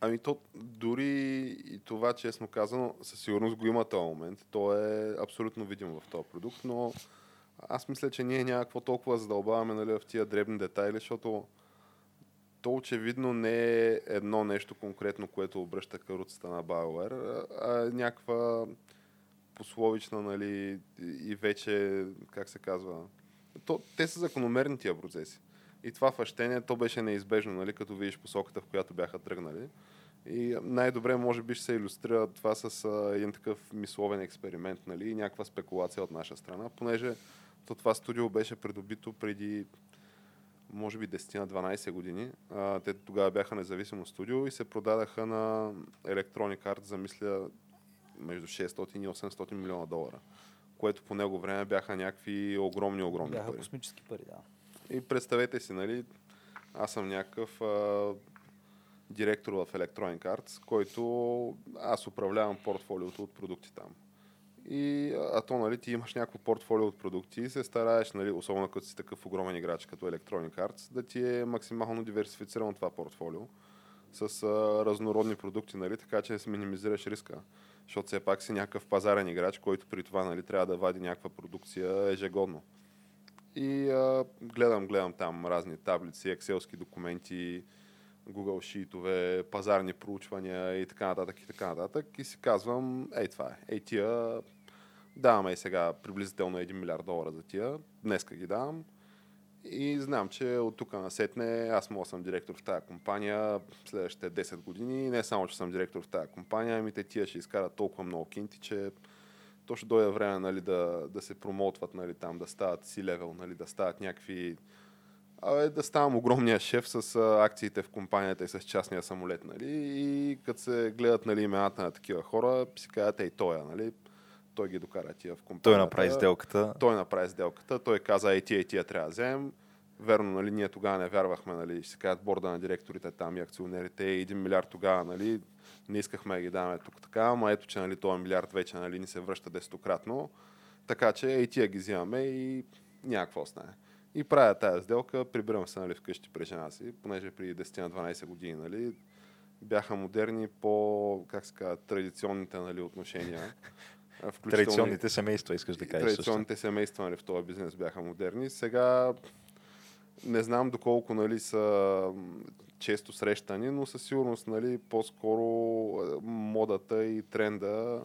Ами то дори и това, честно казано, със сигурност го има този момент. То е абсолютно видимо в този продукт, но аз мисля, че ние няма какво толкова задълбаваме нали, в тия дребни детайли, защото то очевидно не е едно нещо конкретно, което обръща каруцата на BioWare, а е някаква пословична, нали, и вече, как се казва, то, те са закономерни тия процеси. И това фащение, то беше неизбежно, нали, като видиш посоката, в която бяха тръгнали. И най-добре, може би, ще се иллюстрира това с а, един такъв мисловен експеримент, нали, и някаква спекулация от наша страна, понеже то това студио беше придобито преди може би 10 на 12 години. А, те тогава бяха независимо студио и се продадаха на Electronic Arts за, мисля, между 600 и 800 милиона долара. Което по него време бяха някакви огромни, огромни
Бяха
пари.
космически пари, да.
И представете си, нали, аз съм някакъв а, директор в Electronic Arts, който аз управлявам портфолиото от продукти там. И, а то, нали, ти имаш някакво портфолио от продукти и се стараеш, нали, особено като си такъв огромен играч като Electronic Arts, да ти е максимално диверсифицирано това портфолио с а, разнородни продукти, нали, така че се минимизираш риска. Защото все пак си някакъв пазарен играч, който при това нали, трябва да вади някаква продукция ежегодно. И а, гледам, гледам там разни таблици, екселски документи, Google шитове, пазарни проучвания и така нататък и така нататък. И си казвам, ей това е, ей тия, даваме и сега приблизително 1 милиард долара за тия, днеска ги давам. И знам, че от тук насетне аз мога съм директор в тази компания следващите 10 години. Не само, че съм директор в тази компания, ами те тия ще изкарат толкова много кинти, че то ще дойде време нали, да, да се промотват нали, там, да стават си левел, нали, да стават някакви Абе, да ставам огромния шеф с а, акциите в компанията и с частния самолет, нали? И като се гледат нали, имената на такива хора, си казват, ей, той, нали? Той ги докара тия в компанията.
Той направи сделката.
Той направи сделката. Той каза, ей, тия, тия трябва да вземем. Верно, нали, ние тогава не вярвахме, нали, ще се кажат борда на директорите там и акционерите, и един милиард тогава, нали, не искахме да ги даваме тук така, ама ето, че нали, този милиард вече нали, ни се връща десетократно. Така че и тия ги взимаме и някакво стане. И правя тази сделка, прибирам се нали, вкъщи при жена си, понеже при 10-12 години нали, бяха модерни по, как се казва, традиционните нали, отношения.
Традиционните семейства, искаш да кажеш.
Традиционните също. семейства нали, в този бизнес бяха модерни. Сега не знам доколко нали, са често срещани, но със сигурност нали, по-скоро модата и тренда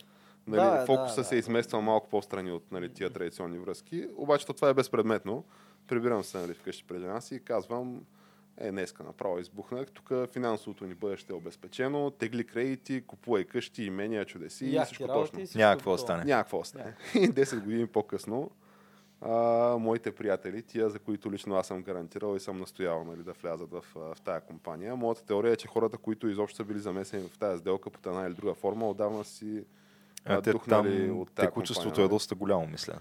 Нали, да, фокуса да, се да. измества малко по-страни от нали, тия традиционни връзки. Обаче това е безпредметно прибирам се нали, вкъщи пред жена си и казвам, е, днеска направо избухнах, тук финансовото ни бъдеще е обезпечено, тегли кредити, купувай къщи, имения, чудеси и всичко точно.
Няма какво остане.
Няма какво остане. И 10 години по-късно а, моите приятели, тия, за които лично аз съм гарантирал и съм настоявал нали, да влязат в, в тая компания. Моята теория е, че хората, които изобщо са били замесени в тази сделка под една или друга форма, отдавна си а, духнали
там от тази текучеството компания. е доста голямо, мисля.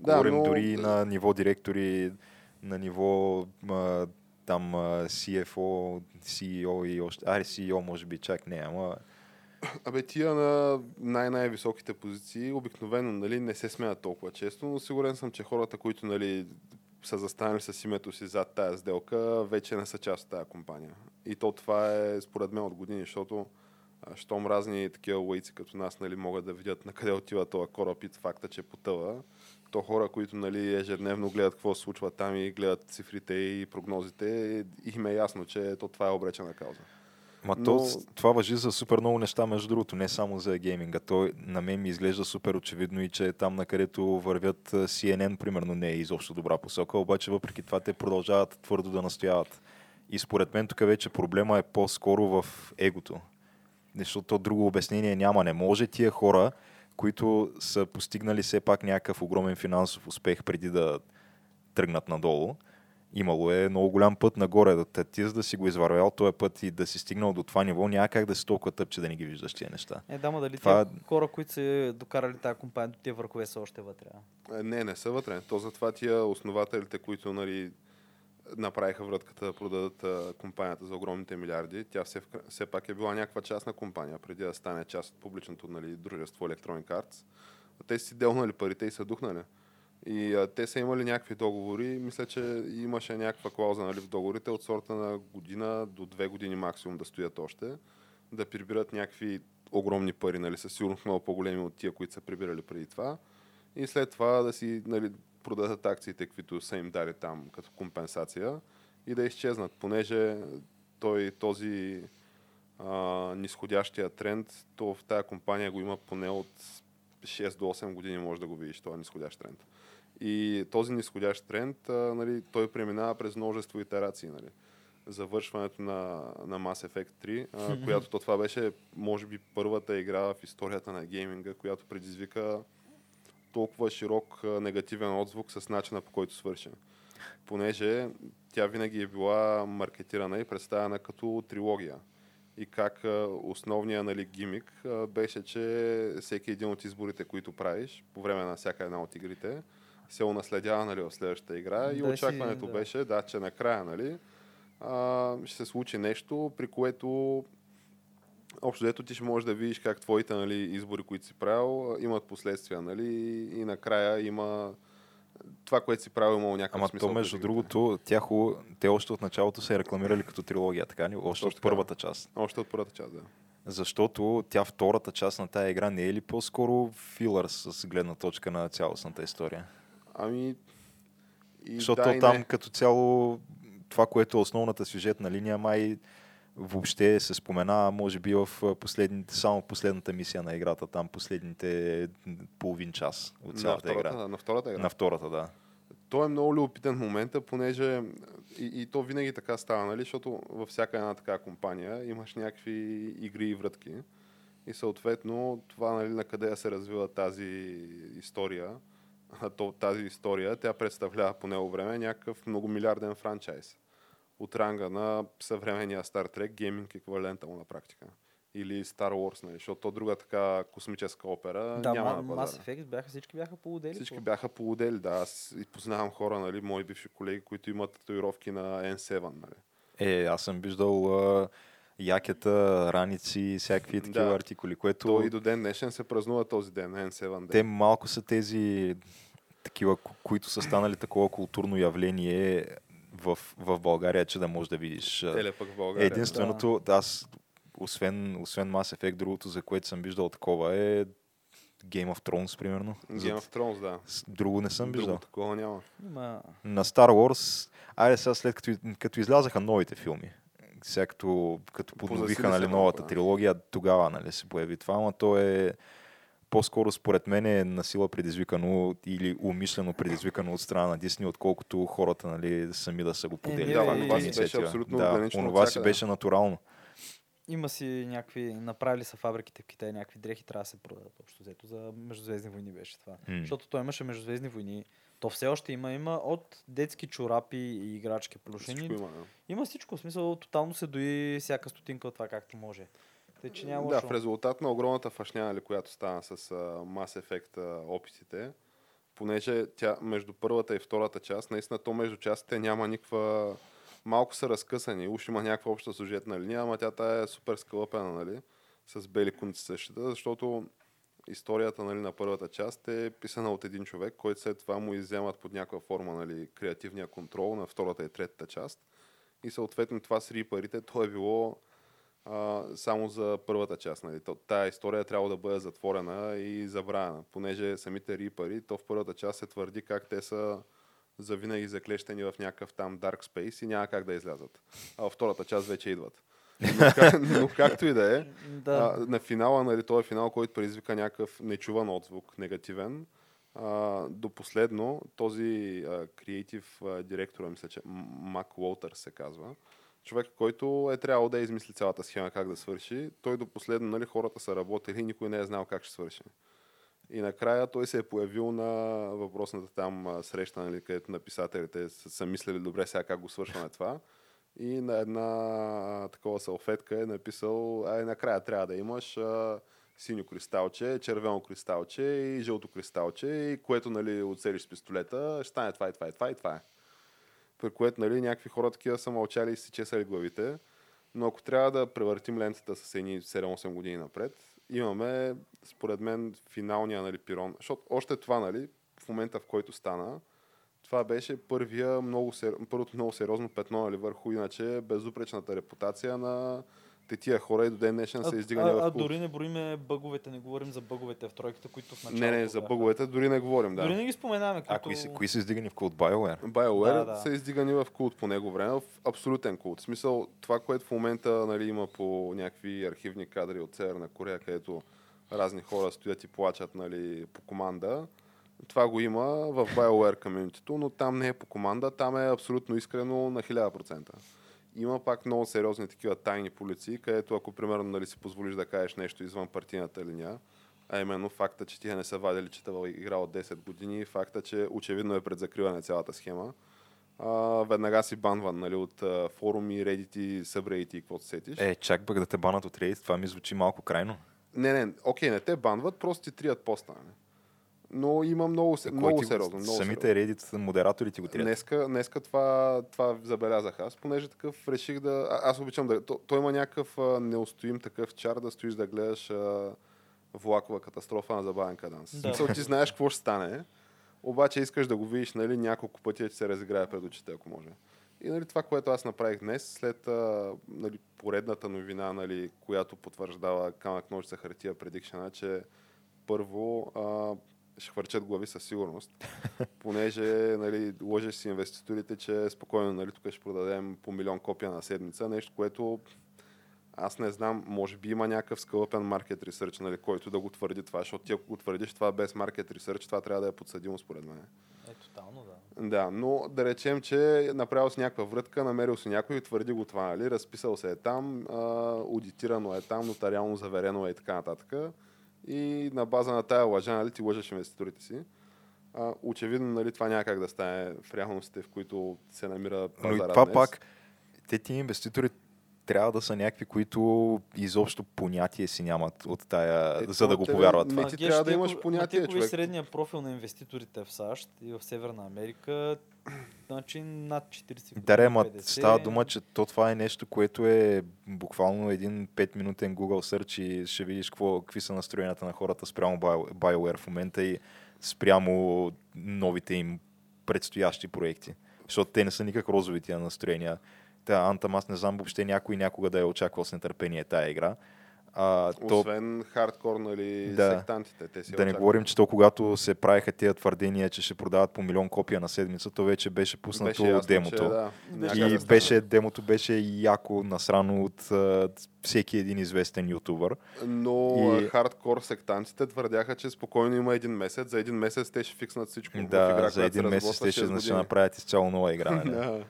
Говорим да, но... дори на ниво директори, на ниво а, там а, CFO, CEO и още... Аре, CEO може би чак не, ама...
Абе, тия на най-най-високите позиции обикновено нали, не се смеят толкова често, но сигурен съм, че хората, които нали, са застанали с името си зад тази сделка, вече не са част от тази компания. И то това е според мен от години, защото щом разни такива луици като нас нали, могат да видят на къде отива този кораб и факта, че потъва, то хора, които нали, ежедневно гледат какво се случва там и гледат цифрите и прогнозите, им е ясно, че то това е обречена кауза.
Ма Но... то, това въжи за супер много неща, между другото, не само за гейминга. То на мен ми изглежда супер очевидно и че там, на където вървят CNN, примерно, не е изобщо добра посока, обаче въпреки това те продължават твърдо да настояват. И според мен тук вече проблема е по-скоро в егото. Защото друго обяснение няма. Не може тия хора, които са постигнали все пак някакъв огромен финансов успех преди да тръгнат надолу. Имало е много голям път нагоре. Да те, ти за да си го извървял този път и да си стигнал до това ниво, няма как да си толкова тъп, че да не ги виждаш тия неща.
Е, да, дали това... тия хора, които са докарали тази компания, тия върхове са още вътре?
Е, не, не са вътре. То затова тия основателите, които нали, направиха вратката да продадат а, компанията за огромните милиарди. Тя все, все пак е била някаква частна компания, преди да стане част от публичното нали, дружество Electronic Arts. Те си делнали парите и са духнали. И а, те са имали някакви договори. Мисля, че имаше някаква клауза нали, в договорите от сорта на година до две години максимум да стоят още, да прибират някакви огромни пари, нали, със сигурност много по-големи от тия, които са прибирали преди това. И след това да си нали, продадат акциите, които са им дали там като компенсация и да изчезнат, понеже той, този а, нисходящия тренд, то в тази компания го има поне от 6 до 8 години може да го видиш, този нисходящ тренд. И този нисходящ тренд, а, нали, той преминава през множество итерации. Нали. Завършването на, на Mass Effect 3, а, която то това беше, може би, първата игра в историята на гейминга, която предизвика толкова широк негативен отзвук с начина по който свърши. Понеже тя винаги е била маркетирана и представена като трилогия. И как основният нали, гимик беше, че всеки един от изборите, които правиш по време на всяка една от игрите, се унаследява нали, в следващата игра. Да и очакването си, да. беше, да, че накрая нали, а, ще се случи нещо, при което общо дето ти ще можеш да видиш как твоите нали, избори, които си правил, имат последствия, нали, и накрая има това, което си правил, имало някакъв
Ама
смисъл.
то, между
през
другото, тя хубаво, те още от началото се рекламирали като трилогия, така ли? Още
Точно
от
така.
първата част.
Още от първата част, да.
Защото тя втората част на тая игра не е ли по-скоро филър с гледна точка на цялостната история?
Ами... И
Защото
да, и
там
не.
като цяло това, което е основната сюжетна линия, май въобще се спомена, може би в последните, само последната мисия на играта, там последните половин час от
на
цялата
втората,
игра.
на втората игра.
На втората, да.
То е много любопитен в момента, понеже и, и то винаги така става, нали? защото във всяка една така компания имаш някакви игри и врътки. И съответно това нали, на къде да се развива тази история, то, тази история, тя представлява по него време някакъв многомилиарден франчайз. От ранга на съвременния Star Trek, гейминг еквивалента му на практика. Или Star Wars, нали? защото то друга така космическа опера
Да,
няма
Ма-
на пазара.
Mass Effect бяха, всички бяха полудели.
Всички бяха полудели, да. Аз и познавам хора, нали, мои бивши колеги, които имат татуировки на N7, нали.
Е, аз съм виждал а, якета, раници, всякакви такива
Да.
артикули, което
То и до ден днешен се празнува този ден, N7 ден.
те малко са тези такива, ко- които са станали такова културно явление в, в България, че да можеш да видиш. а,
Еле пък в България.
Единственото, да. аз, освен, освен Mass Effect, другото, за което съм виждал такова е Game of Thrones, примерно.
Game of Thrones, да.
Друго не съм
Друго
виждал.
такова няма.
Има...
На Star Wars, айде сега след като, като излязаха новите филми, сега като, като подновиха нали, новата
да.
трилогия, тогава нали, се появи това, но то е по-скоро според мен е насила предизвикано или умишлено предизвикано от страна на Дисни, отколкото хората нали, сами да са го подели.
ние-
тази
да, това си
беше абсолютно
да, онова си беше натурално.
Има си някакви, направили са фабриките в Китай, някакви дрехи трябва да се продадат общо взето. За Междузвездни войни беше това.
М.
Защото той имаше Междузвездни войни. То все още има, има от детски чорапи и играчки плюшени.
Всичко има. Да.
Има всичко. В смисъл, тотално се дои всяка стотинка от това както може. Тъй, че няма
да, в резултат на огромната фашня, нали, която стана с а, Mass Effect а, опитите, понеже тя между първата и втората част, наистина то между частите няма никаква... Малко са разкъсани, уж има някаква обща сюжетна линия, ама тя тая е супер скълъпена, нали? С бели кунци същата, защото историята нали, на първата част е писана от един човек, който след това му изземат под някаква форма нали, креативния контрол на втората и третата част. И съответно това с рипарите, то е било а, само за първата част. Нали. Тая история трябва да бъде затворена и забравена, понеже самите рипари, то в първата част се твърди как те са завинаги заклещени в някакъв там Dark Space и няма как да излязат. А във втората част вече идват. Но, как, но както и да е,
Да.
а, на финала, нали, този финал, който предизвика някакъв нечуван отзвук, негативен, а, до последно този креатив а, директора, мисля, че Мак Уолтър се казва, човек, който е трябвало да измисли цялата схема как да свърши, той до последно, нали, хората са работили и никой не е знал как ще свърши. И накрая той се е появил на въпросната там среща, нали, където написателите са, мислили добре сега как го свършваме това. И на една такова салфетка е написал, ай накрая трябва да имаш а, синьо кристалче, червено кристалче и жълто кристалче, и което нали, оцелиш с пистолета, ще стане това и това и това и това е. При което нали, някакви хора такива са мълчали и си чесали главите. Но ако трябва да превъртим лентата с едни 7-8 години напред, имаме, според мен, финалния нали, пирон. Защото още това, нали, в момента в който стана, това беше първия много сер... първото много сериозно петно нали, върху иначе безупречната репутация на те тия хора и до ден днешен са издигани
а,
в
а, дори не броиме бъговете, не говорим за бъговете в тройката, които в началото
Не, не, за бъговете дори не говорим. Да.
Дори не ги споменаваме.
А
които...
кои са, кои са издигани в култ BioWare?
BioWare
Да, да.
са издигани в култ по него време, в абсолютен култ. В смисъл, това, което в момента нали, има по някакви архивни кадри от Северна Корея, където разни хора стоят и плачат нали, по команда, това го има в BioWare комьюнитито, но там не е по команда, там е абсолютно искрено на 1000%. Има пак много сериозни такива тайни полиции, където ако примерно нали, си позволиш да кажеш нещо извън партийната линия, а именно факта, че тия не са вадили, че това игра от 10 години, факта, че очевидно е пред закриване цялата схема, а, веднага си банван нали, от а, форуми, редити, събредити и какво се сетиш.
Е, чак пък да те банат от Reddit, това ми звучи малко крайно.
Не, не, окей, не те банват, просто ти трият поста. Нали? Но има много, се- много
ти
сериозно. Много
Самите Reddit модераторите го трябва.
Днеска, днеска това, това забелязах аз, понеже такъв реших да... А, аз обичам да... То, той има някакъв а, неустоим такъв чар да стоиш да гледаш а, влакова катастрофа на забавен каданс.
Да.
Смисъл, ти знаеш какво ще стане, обаче искаш да го видиш нали, няколко пъти, ти се разиграе пред очите, ако може. И нали, това, което аз направих днес, след а, нали, поредната новина, нали, която потвърждава камък ножица хартия предикшена, че първо а, ще хвърчат глави със сигурност, понеже нали, лъжеш си инвеститорите, че спокойно нали, тук ще продадем по милион копия на седмица, нещо, което аз не знам, може би има някакъв скълъпен маркет ресърч, нали, който да го твърди това, защото ти ако го твърдиш това без маркет ресърч, това трябва да е подсъдимо според мен.
Е, тотално, да.
Да, но да речем, че е направил си някаква врътка, намерил си някой и твърди го това, нали? разписал се е там, а, аудитирано е там, нотариално заверено е и така нататък. И на база на тая лъжа, нали, ти лъжеш инвеститорите си. А, очевидно, нали, това няма как да стане в реалностите, в които се намира
Но
пазара
и това
днес.
пак, те ти инвеститори трябва да са някакви, които изобщо понятие си нямат от тая,
Ето,
за да го повярват това.
ти трябва да имаш понятие, човек.
средния профил на инвеститорите в САЩ и в Северна Америка, значи над 40 години.
Да, ре, ма
50.
става дума, че то това е нещо, което е буквално един 5-минутен Google Search и ще видиш какво, какви са настроенията на хората спрямо Bio- BioWare в момента и спрямо новите им предстоящи проекти. Защото те не са никак розови тия настроения. Та, Антам, аз не знам въобще някой някога да е очаквал с нетърпение тая игра. А, то,
Освен хардкор, нали,
Да.
сектантите. Те си
да не говорим, че то когато се правиха тези твърдения, че ще продават по милион копия на седмица, то вече беше пуснато
Беше ясно,
демото.
Че, да,
И
да
беше, демото беше яко насрано от а, всеки един известен ютубър.
Но
И-
хардкор сектантите твърдяха, че спокойно има един месец. За един месец те ще фикснат всичко. в игра,
Да,
която
за един месец те ще,
6
ще направят изцяло нова игра. нали?
Да.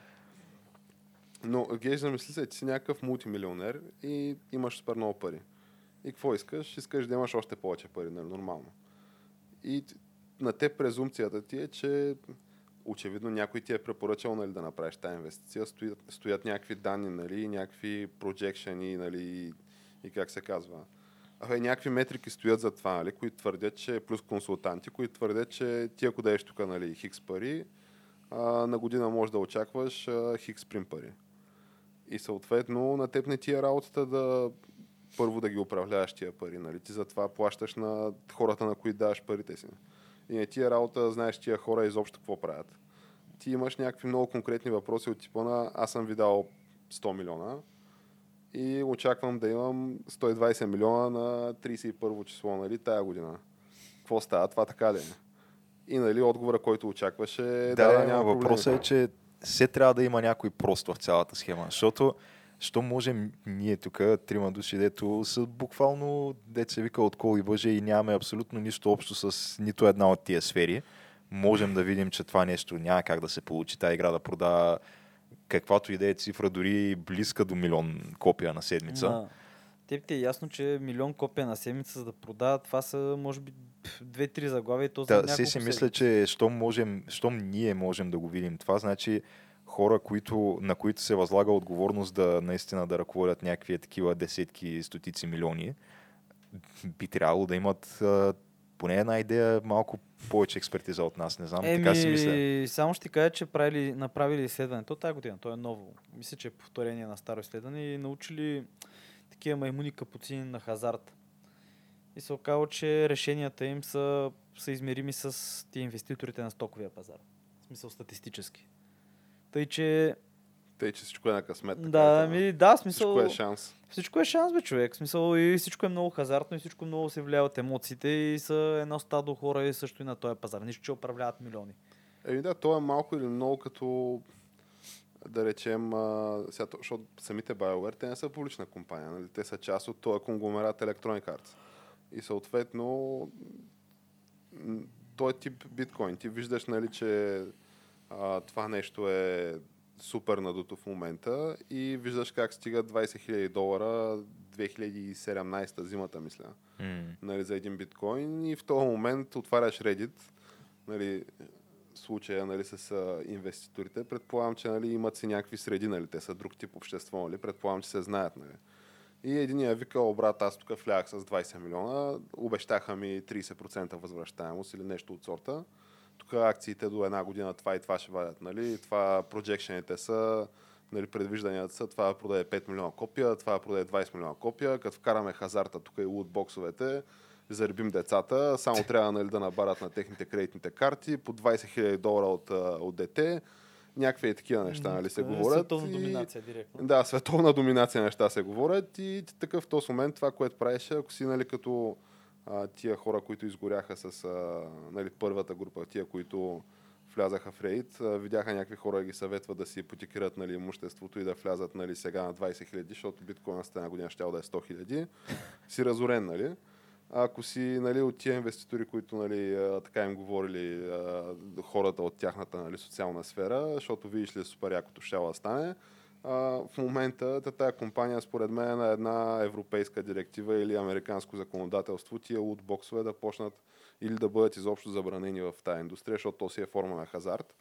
Но Гейш, замисли се, че си някакъв мултимилионер и имаш супер много пари. И какво искаш? Искаш да имаш още повече пари, нали? Нормално. И на те презумцията ти е, че очевидно някой ти е препоръчал нали, да направиш тази инвестиция. Стоят, стоят някакви данни, нали, някакви projections, нали, и как се казва. Абе, някакви метрики стоят за това, нали, които твърдят, че плюс консултанти, които твърдят, че ти ако дадеш тук нали, хикс пари, а, на година можеш да очакваш а, хикс прим пари. И съответно на теб не ти е работата да първо да ги управляваш тия пари. Нали? Ти затова плащаш на хората, на които даваш парите си. И не ти е работа знаеш тия хора изобщо какво правят. Ти имаш някакви много конкретни въпроси от типа на аз съм ви дал 100 милиона и очаквам да имам 120 милиона на 31 число, нали, тая година. Какво става? Това така ли е? И нали, отговора, който очакваше, да, да,
да,
няма
въпросът е, че все трябва да има някой прост в цялата схема. Защото що можем ние тук, трима души, дето са буквално, дете се вика от кол и бъже и нямаме абсолютно нищо общо с нито една от тия сфери, можем да видим, че това нещо няма как да се получи. Тази игра да продава каквато и да е цифра, дори близка до милион копия на седмица.
На... Теб ти е ясно, че милион копия на седмица за да продават, това са може би две-три заглавия и то за
Да,
няколко
си мисля, че щом, можем, щом ние можем да го видим това, значи хора, които, на които се възлага отговорност да наистина да ръководят някакви такива десетки, стотици милиони, би трябвало да имат а, поне една идея, малко повече експертиза от нас. Не знам, така си мисля.
Еми, само ще ти кажа, че правили, направили изследване. То тази година, то е ново. Мисля, че е повторение на старо изследване и научили такива маймуни капуцини на хазарт. И се оказало, че решенията им са, са измерими с тия инвеститорите на стоковия пазар. В смисъл статистически. Тъй, че...
Тъй, че всичко е на късмет. така
Да, ми, да, смисъл...
Всичко е шанс.
Всичко е шанс, бе, човек. Смисъл и всичко е много хазартно и всичко много се влияе от емоциите и са едно стадо хора и също и на този пазар. Нищо, че управляват милиони.
Еми да, то е малко или много като да речем, а, сега, то- защото самите BioWare, те не са публична компания, нали? те са част от този конгломерат Electronic Arts. И съответно, той тип биткоин, ти виждаш, нали, че а, това нещо е супер надуто в момента и виждаш как стига 20 000 долара 2017 зимата, мисля
М.
нали, за един биткоин и в този момент отваряш Reddit, нали, случая нали, с а, инвеститорите, предполагам, че нали, имат си някакви среди, нали, те са друг тип общество, нали, предполагам, че се знаят. Нали. И единия викал, брат, аз тук влях с 20 милиона, обещаха ми 30% възвръщаемост или нещо от сорта. Тук акциите до една година това и това ще вадят, нали? Това проджекшените са, нали, предвижданията са, това да продаде 5 милиона копия, това да продаде 20 милиона копия, като вкараме хазарта тук и лутбоксовете, заребим децата, само трябва нали, да набарат на техните кредитните карти по 20 000 долара от, от дете. Някакви такива неща нали, се
е
говорят.
Световна
и-
доминация директно.
да, световна доминация неща се говорят и такъв в този момент това, което правеше, ако си нали, като а, тия хора, които изгоряха с а, нали, първата група, тия, които влязаха в рейд, а, видяха някакви хора да ги съветват да си ипотекират нали, имуществото и да влязат нали, сега на 20 хиляди, защото биткоина с една година ще да е 100 хиляди, си разорен, нали? Ако си нали, от тия инвеститори, които нали, така им говорили а, хората от тяхната нали, социална сфера, защото видиш ли супер якото ще да стане, в момента та- тая компания според мен е на една европейска директива или американско законодателство тия лутбоксове да почнат или да бъдат изобщо забранени в тази индустрия, защото то си е форма на хазарт.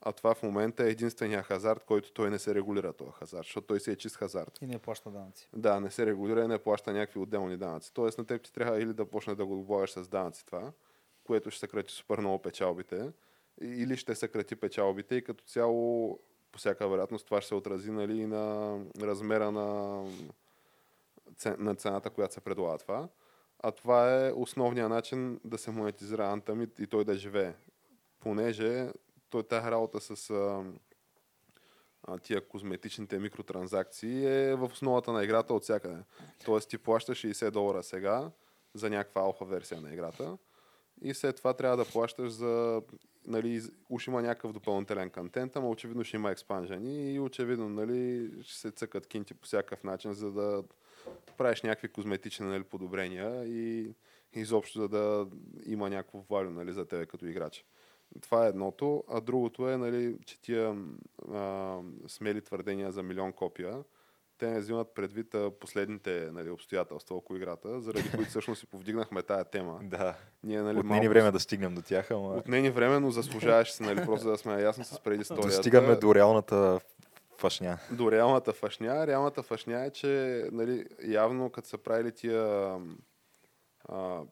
А това в момента е единствения хазарт, който той не се регулира този хазарт, защото той си е чист хазарт.
И не плаща данъци.
Да, не се регулира и не плаща някакви отделни данъци. Тоест на теб ти трябва или да почне да го облагаш с данъци това, което ще съкрати супер много печалбите, или ще съкрати печалбите и като цяло по всяка вероятност това ще се отрази нали, и на размера на, на цената, която се предлага това. А това е основният начин да се монетизира Anthem и, и той да живее. Понеже той тази работа с а, а, тия козметичните микротранзакции е в основата на играта от всякъде. Тоест ти плащаш 60 долара сега за някаква алфа версия на играта и след това трябва да плащаш за нали, уж има някакъв допълнителен контент, ама очевидно ще има експанжени и очевидно нали, ще се цъкат кинти по всякакъв начин, за да правиш някакви козметични нали, подобрения и изобщо за да има някакво валю нали, за тебе като играч. Това е едното, а другото е, нали, че тия а, смели твърдения за милион копия, те не взимат предвид последните нали, обстоятелства около играта, заради които всъщност си повдигнахме тая тема.
Да.
Ние, нали,
Отне ни
малко
време да стигнем до тях, ама
Отнени време, но заслужаваше се, нали, просто да сме ясни с предисторията.
достигаме до реалната фашня.
до реалната фашня. Реалната фашня е, че нали, явно като са правили тия а,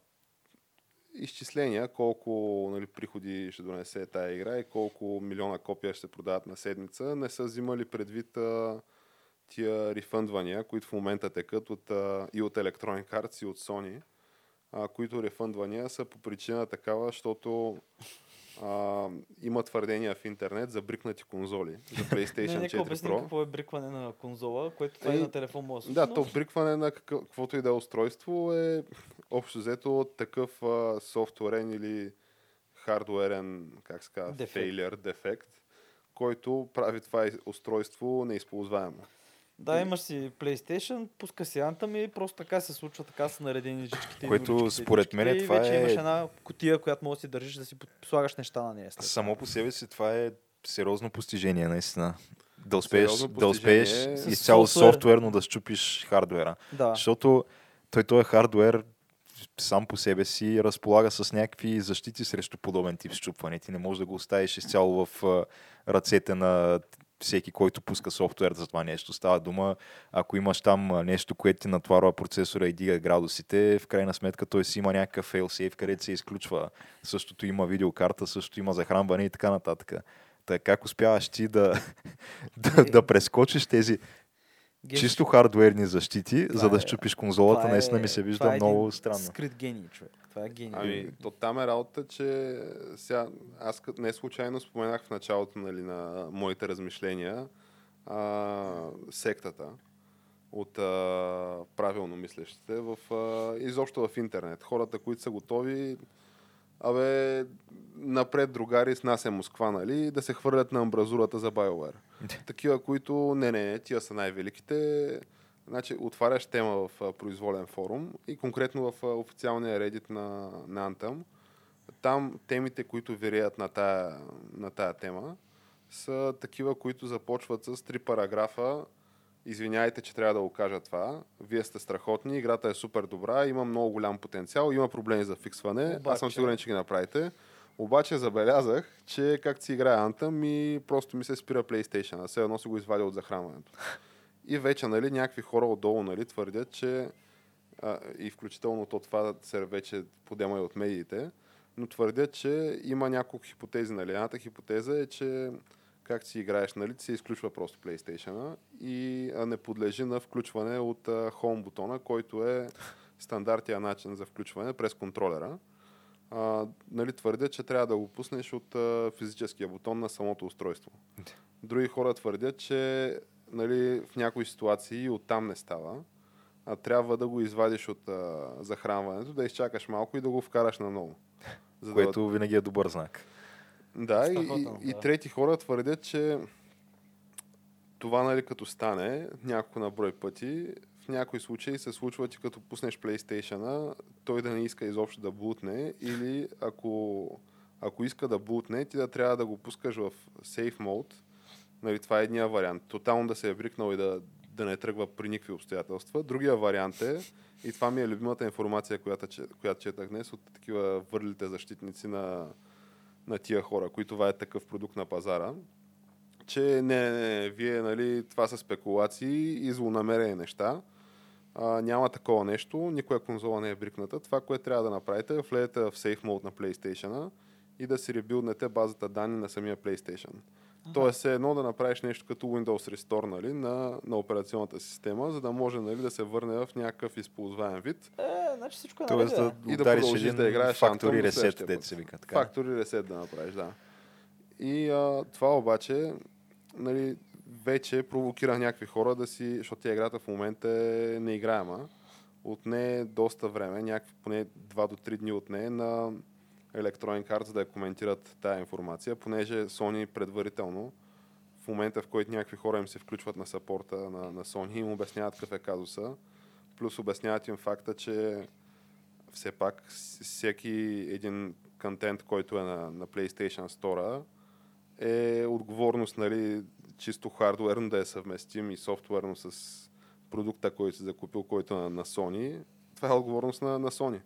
изчисления, колко нали, приходи ще донесе тая игра и колко милиона копия ще продават на седмица, не са взимали предвид а, тия рефъндвания, които в момента текат от, а, и от Electronic Arts и от Sony, а, които рефъндвания са по причина такава, защото а, има твърдения в интернет за брикнати конзоли за PlayStation
Не, нека
4
обясним
Pro.
какво е брикване на конзола, което това
Е,
и на телефон може да
Да, то брикване на какъв- каквото и да е устройство е общо взето такъв а, софтуерен или хардуерен, как се казва,
Дефект.
фейлер, дефект, който прави това устройство неизползваемо.
Да, имаш си PlayStation, пуска си Anthem и просто така се случва, така са наредени жичките. и
Което
дуличките и
според мен
и
това
вече
е-
имаш една котия, която можеш да си държиш да си слагаш неща на нея. След.
Само по себе си това е сериозно постижение, наистина. Да успееш, да успееш.
С
изцяло
софтуер.
софтуерно да щупиш хардуера.
Да.
Защото той, той е хардуер сам по себе си разполага с някакви защити срещу подобен тип щупване. Ти не можеш да го оставиш изцяло в ръцете на всеки, който пуска софтуер за това нещо. Става дума, ако имаш там нещо, което ти натварва процесора и дига градусите, в крайна сметка той си има някакъв failsafe, където се изключва. Същото има видеокарта, същото има захранване и така нататък. Така как успяваш ти да, да, да прескочиш тези
Ген-
чисто хардуерни защити,
Това
за да
е-
щупиш конзолата,
това
наистина ми
е-
се
това
вижда
е
много странно.
Скрит гений, човек. Това е гений.
Ами, то там е работа, че сега, аз не случайно споменах в началото нали, на моите размишления а, сектата от а, правилно мислещите в, а, изобщо в интернет. Хората, които са готови Абе, напред другари с нас е Москва, нали? Да се хвърлят на амбразурата за BioWare. Такива, които не, не, тия са най-великите. Значи, отваряш тема в произволен форум и конкретно в официалния редит на, на Anthem. Там темите, които виреят на тая, на тая тема, са такива, които започват с три параграфа. Извиняйте, че трябва да го кажа това. Вие сте страхотни, играта е супер добра, има много голям потенциал, има проблеми за фиксване. Обаче... Аз съм сигурен, че ги направите. Обаче забелязах, че както си играе Anthem и просто ми се спира PlayStation, а все едно си го извадя от захранването. И вече нали, някакви хора отдолу нали, твърдят, че а, и включително то това се вече подема и от медиите, но твърдят, че има няколко хипотези. Нали. Едната хипотеза е, че как си играеш, нали, се изключва просто PlayStation и не подлежи на включване от а, Home бутона, който е стандартния начин за включване през контролера. А, нали, твърдят, че трябва да го пуснеш от а, физическия бутон на самото устройство. Други хора твърдят, че нали, в някои ситуации оттам не става, а трябва да го извадиш от а, захранването, да изчакаш малко и да го вкараш наново. За
Което винаги е добър знак.
да, и,
Страхотно,
и, и
да.
трети хора твърдят, че това, нали, като стане няколко на брой пъти, в някои случаи се случва, че като пуснеш PlayStation, той да не иска изобщо да бутне или ако, ако иска да бутне, ти да трябва да го пускаш в Safe Mode. Нали, това е едния вариант. Тотално да се е брикнал и да, да не тръгва при никакви обстоятелства. Другия вариант е, и това ми е любимата информация, която, която четах днес от такива върлите защитници на, на тия хора, които това е такъв продукт на пазара, че не, не, вие, нали, това са спекулации и злонамерени неща. А, няма такова нещо, никоя конзола не е брикната. Това, което трябва да направите е влезете в Safe Mode на PlayStation и да си ребилднете базата данни на самия PlayStation. Тоест е едно да направиш нещо като Windows Restore нали, на, на операционната система, за да може нали, да се върне в някакъв използваем вид.
Е, значи всичко е
Тоест да.
И да
удариш
продължиш
един
да играеш до
ресет,
път.
се вика. Така.
Фактори ресет да направиш, да. И а, това обаче, нали, вече провокира някакви хора да си, защото тя играта в момента е неиграема. Отне доста време, някакви поне 2 до 3 дни отне на Electronic Arts да я коментират тая информация, понеже Sony предварително в момента, в който някакви хора им се включват на сапорта на, на Sony, им обясняват какъв е казуса, плюс обясняват им факта, че все пак всеки един контент, който е на, на PlayStation Store, е отговорност, нали, чисто хардуерно да е съвместим и софтуерно с продукта, който си закупил, който е на, на Sony. Това е отговорност на, на Sony.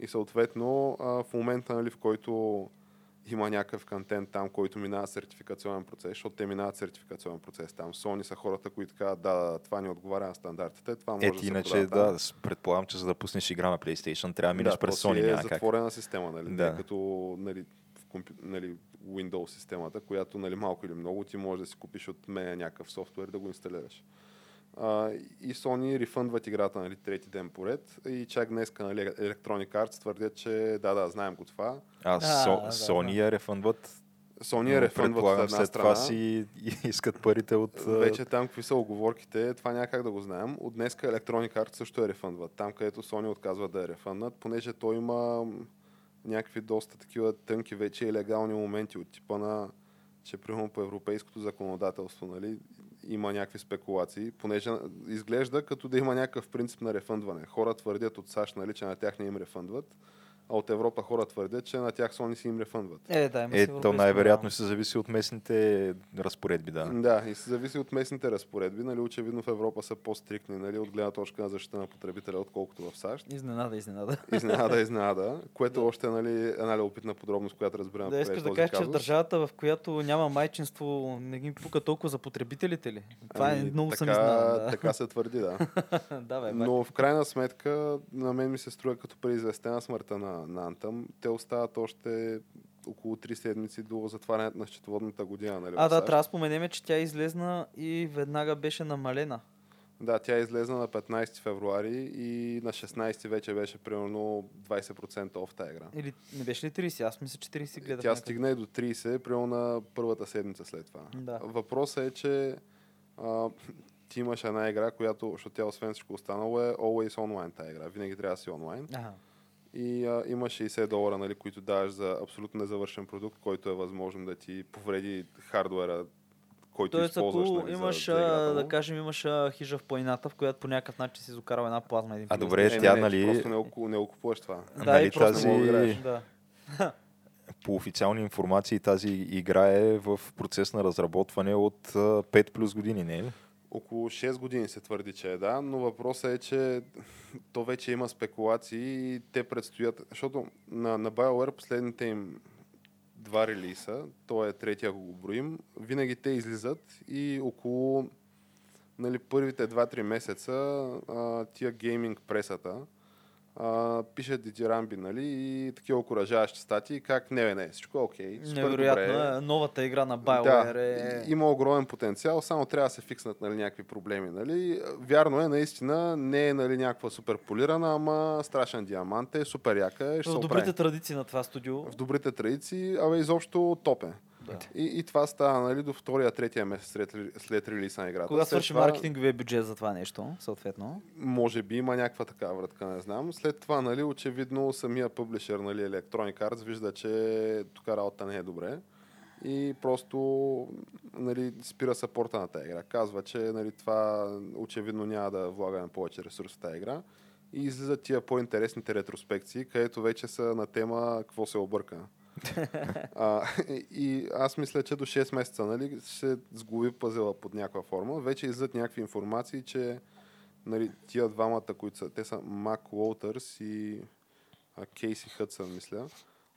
И съответно, а, в момента, нали, в който има някакъв контент там, който минава сертификационен процес, защото те минават сертификационен процес там. Sony са хората, които казват, да, да, това ни отговаря на стандартите, това може
Е,
да се
иначе, да, предполагам, че за да пуснеш игра на PlayStation, трябва да минеш
да,
през Sony,
е
няма как.
затворена система, нали?
Да.
Да. Като нали, в компю... нали, Windows системата, която нали, малко или много ти можеш да си купиш от мен някакъв софтуер да го инсталираш. А, и Sony рефъндват играта нали, трети ден поред и чак днес нали, Electronic Arts твърдят, че да, да, знаем го това.
А,
Да,
Со-
да,
Sony я рефъндват.
Sony я
но
рефъндват от една
след
страна.
това си искат парите от... а,
Вече там какви са оговорките, това няма как да го знаем. От днеска Electronic Arts също е рефъндват. Там, където Sony отказва да е рефънднат, понеже той има някакви доста такива тънки вече и легални моменти от типа на, че примерно по европейското законодателство, нали, има някакви спекулации, понеже изглежда като да има някакъв принцип на рефъндване. Хора твърдят от САЩ, нали, че на тях не им рефъндват, а от Европа хора твърдят, че на тях Sony си им рефъндват.
Е, да, има си
Е, то най-вероятно
право.
се зависи от местните разпоредби, да.
Да, и се зависи от местните разпоредби. Нали, очевидно в Европа са по-стрикни нали, от гледна точка на защита на потребителя, отколкото в САЩ.
Изненада, изненада.
Изненада, изненада, което още е нали, една любопитна подробност, която разбирам.
Да, искаш да кажеш, че в държавата, в която няма майчинство, не ги пука толкова за потребителите ли? Това е много съм
Ами, така,
изненадан. Да.
така се твърди, да.
да, бе.
Но в крайна сметка, на мен ми се струва като преизвестена смъртта на, на Антъм. Те остават още около 3 седмици до затварянето на счетоводната година. Нали,
А, да, трябва да споменеме, че тя излезна и веднага беше намалена.
Да, тя излезна на 15 февруари и на 16 вече беше примерно 20% оф тази игра.
Или не беше ли 30? Аз мисля, че 30 гледах.
Тя
някъде.
стигна и до 30, примерно на първата седмица след това.
Да.
Въпросът е, че а, ти имаш една игра, която, защото тя освен всичко останало е always online тази игра. Винаги трябва да си онлайн.
Ага.
И а, има 60 долара, нали, които даваш за абсолютно незавършен продукт, който е възможно да ти повреди хардуера, който
Тоест,
използваш.
ако
нали,
имаш,
за, за
да кажем, имаш а, хижа в планината, в която по някакъв начин си изокарал една плазма. Един
А, добре,
Е,
тя,
не,
нали-
Просто не, го- не го купуваш това.
Да,
нали,
и просто
тази-
не да.
По официални информации тази игра е в процес на разработване от а, 5 плюс години, не е ли?
Около 6 години се твърди, че е да, но въпросът е, че то вече има спекулации и те предстоят, защото на, на BioWare последните им два релиса, то е третия, ако го броим, винаги те излизат и около нали, първите 2-3 месеца а, тия гейминг пресата а, пишат дитирамби, нали, и такива окоръжаващи статии, как не, не, всичко е окей, супер
Невероятно.
добре.
Новата игра на BioWare
Да,
е...
има огромен потенциал, само трябва да се фикснат нали, някакви проблеми. Нали. Вярно е, наистина не е нали, някаква супер полирана, ама страшен диамант е, супер яка е, ще
В добрите
оправи.
традиции на това студио.
В добрите традиции, абе изобщо топ е.
Да.
И, и това става нали, до втория, третия месец след, след релиза на играта.
Кога свърши
това,
маркетинговия бюджет за това нещо, съответно?
Може би има някаква такава вратка, не знам. След това, нали, очевидно, самия публишер, нали, Electronic Arts, вижда, че тук работа не е добре. И просто нали, спира съпорта на тази игра. Казва, че нали, това очевидно няма да влагаме повече ресурс в тази игра. И излизат тия по-интересните ретроспекции, където вече са на тема какво се обърка. А, и аз мисля, че до 6 месеца нали, ще сглоби пъзела под някаква форма. Вече излизат някакви информации, че нали, тия двамата, които са, те са Мак Уолтърс и а, Кейси Хътсън, мисля,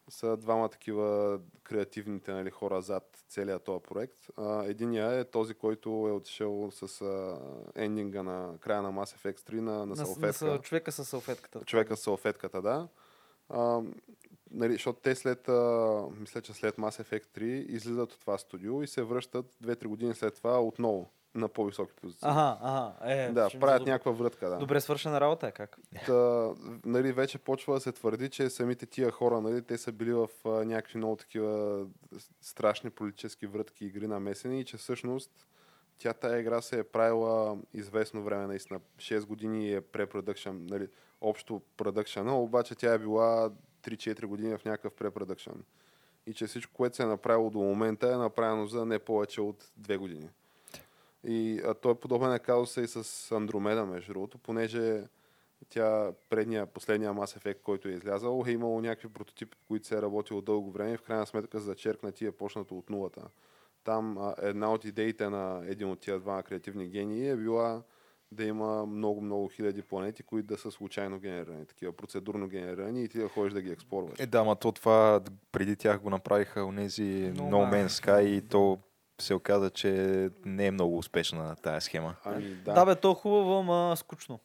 са двама такива креативните нали, хора зад целият този проект. А, единия е този, който е отишъл с а, ендинга на края на Mass Effect 3 на, на,
На,
салфетка.
на, човека с салфетката.
Човека с салфетката, да. А, нали, защото те след, а, мисля, че след Mass Effect 3 излизат от това студио и се връщат 2-3 години след това отново на по-високи позиции.
Ага, ага. Е,
да, правят някаква врътка, да.
Добре свършена работа е как?
Та, нали, вече почва да се твърди, че самите тия хора, нали, те са били в а, някакви много такива страшни политически врътки игри намесени и че всъщност тя тая игра се е правила известно време, наистина 6 години е препродъкшн, нали, общо продъкшена, обаче тя е била 3-4 години в някакъв препродъкшн. И че всичко, което се е направило до момента е направено за не повече от 2 години. И а, той подобен е казуса и с Андромеда, между другото, понеже тя предния, последния Mass Effect, който е излязал, е имало някакви прототипи, които се е работило дълго време и в крайна сметка за зачеркнати е почнато от нулата. Там а, една от идеите на един от тия два креативни гении е била да има много-много хиляди планети, които да са случайно генерирани, такива процедурно генерирани и ти да ходиш да ги експлорваш.
Е, да, ма то това преди тях го направиха онези
No
No
Man's
Sky и то се оказа, че не е много успешна тая схема.
Ами,
Да,
да,
бе, то е хубаво, ама скучно.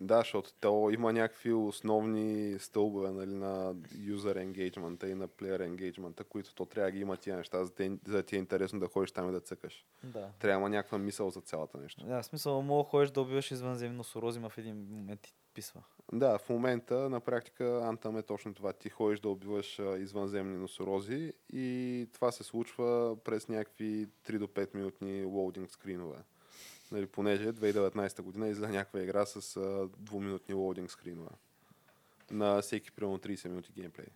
Да, защото то има някакви основни стълбове нали, на user engagement и на player engagement, които то трябва да ги има тия неща, за да, за да ти е интересно да ходиш там и да цъкаш.
Да.
Трябва някаква мисъл за цялата нещо.
Да, в смисъл, мога ходиш да убиваш извънземни носорози, ма в един момент ти писва.
Да, в момента на практика Anthem е точно това. Ти ходиш да убиваш а, извънземни носорози и това се случва през някакви 3 до 5 минутни лоудинг скринове. Нали, понеже 2019 година излезе някаква игра с а, двуминутни лоудинг скринове. На всеки примерно 30 минути геймплей.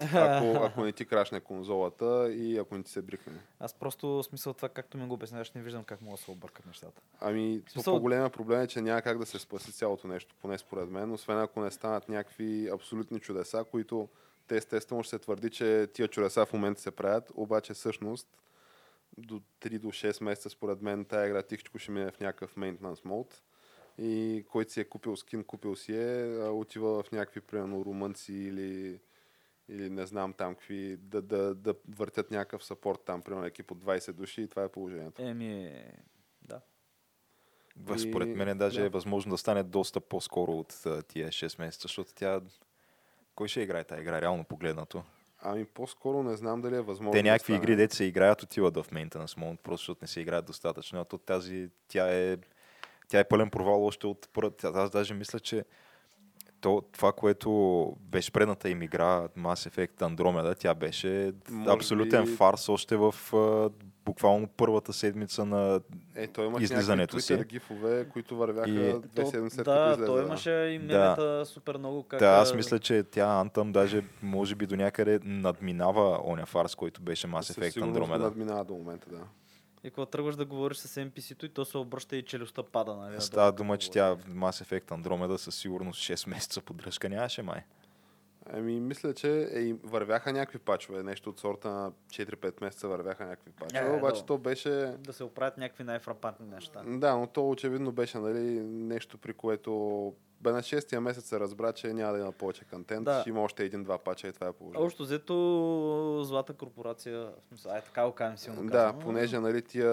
Ако, ако не ти крашне конзолата и ако не ти се брикне.
Аз просто смисъл това, както ми го обясняваш, не виждам как мога да се объркат нещата.
Ами,
смисъл-
по-големия проблем е, че няма как да се спаси цялото нещо, поне според мен, освен ако не станат някакви абсолютни чудеса, които те естествено ще се твърди, че тия чудеса в момента се правят, обаче всъщност до 3 до 6 месеца, според мен, тая игра тихичко ще мине в някакъв maintenance mode и който си е купил скин, купил си е, отива в някакви, примерно, румънци или или не знам там какви, да, да, да въртят някакъв сапорт там, примерно екип от 20 души и това е положението.
Еми, да.
И... Според мен даже
да.
е възможно да стане доста по-скоро от тия 6 месеца, защото тя... Кой ще играе тази игра, реално погледнато?
Ами по-скоро не знам дали е възможно.
Те
да
някакви
стане.
игри, дете се играят, отиват в maintenance mode, просто защото не се играят достатъчно. А то тази, тя е, тя е пълен провал още от първата. Аз даже мисля, че то, това, което беше предната им игра, Mass Effect Andromeda, тя беше
Може
абсолютен
би-
фарс още в буквално първата седмица на...
Е, той имаше
излизането си.
Twitter гифове, които вървяха
И-
две седмици след
да,
излезе.
той
да.
имаше и мемета супер много. Как,
Да, аз мисля, че тя Anthem даже може би до някъде надминава оня фарс, който беше Mass Effect Andromeda.
надминава до момента, да.
И когато тръгваш да говориш с NPC-то и то се обръща и челюстта пада, нали?
Става дума, че тя Mass Effect Andromeda със сигурност 6 месеца поддръжка нямаше май.
Ами, мисля, че е, вървяха някакви пачове. Нещо от сорта на 4-5 месеца вървяха някакви пачове.
Е,
обаче
да.
то беше...
Да се оправят някакви най-фрапантни неща.
Да, но то очевидно беше нали, нещо, при което бе на 6-я месец се разбра, че няма да има повече контент.
Да.
Ще има още един-два пача и това е положението.
Общо взето злата корпорация, ай така го кажем силно
Да,
казано.
понеже нали, тия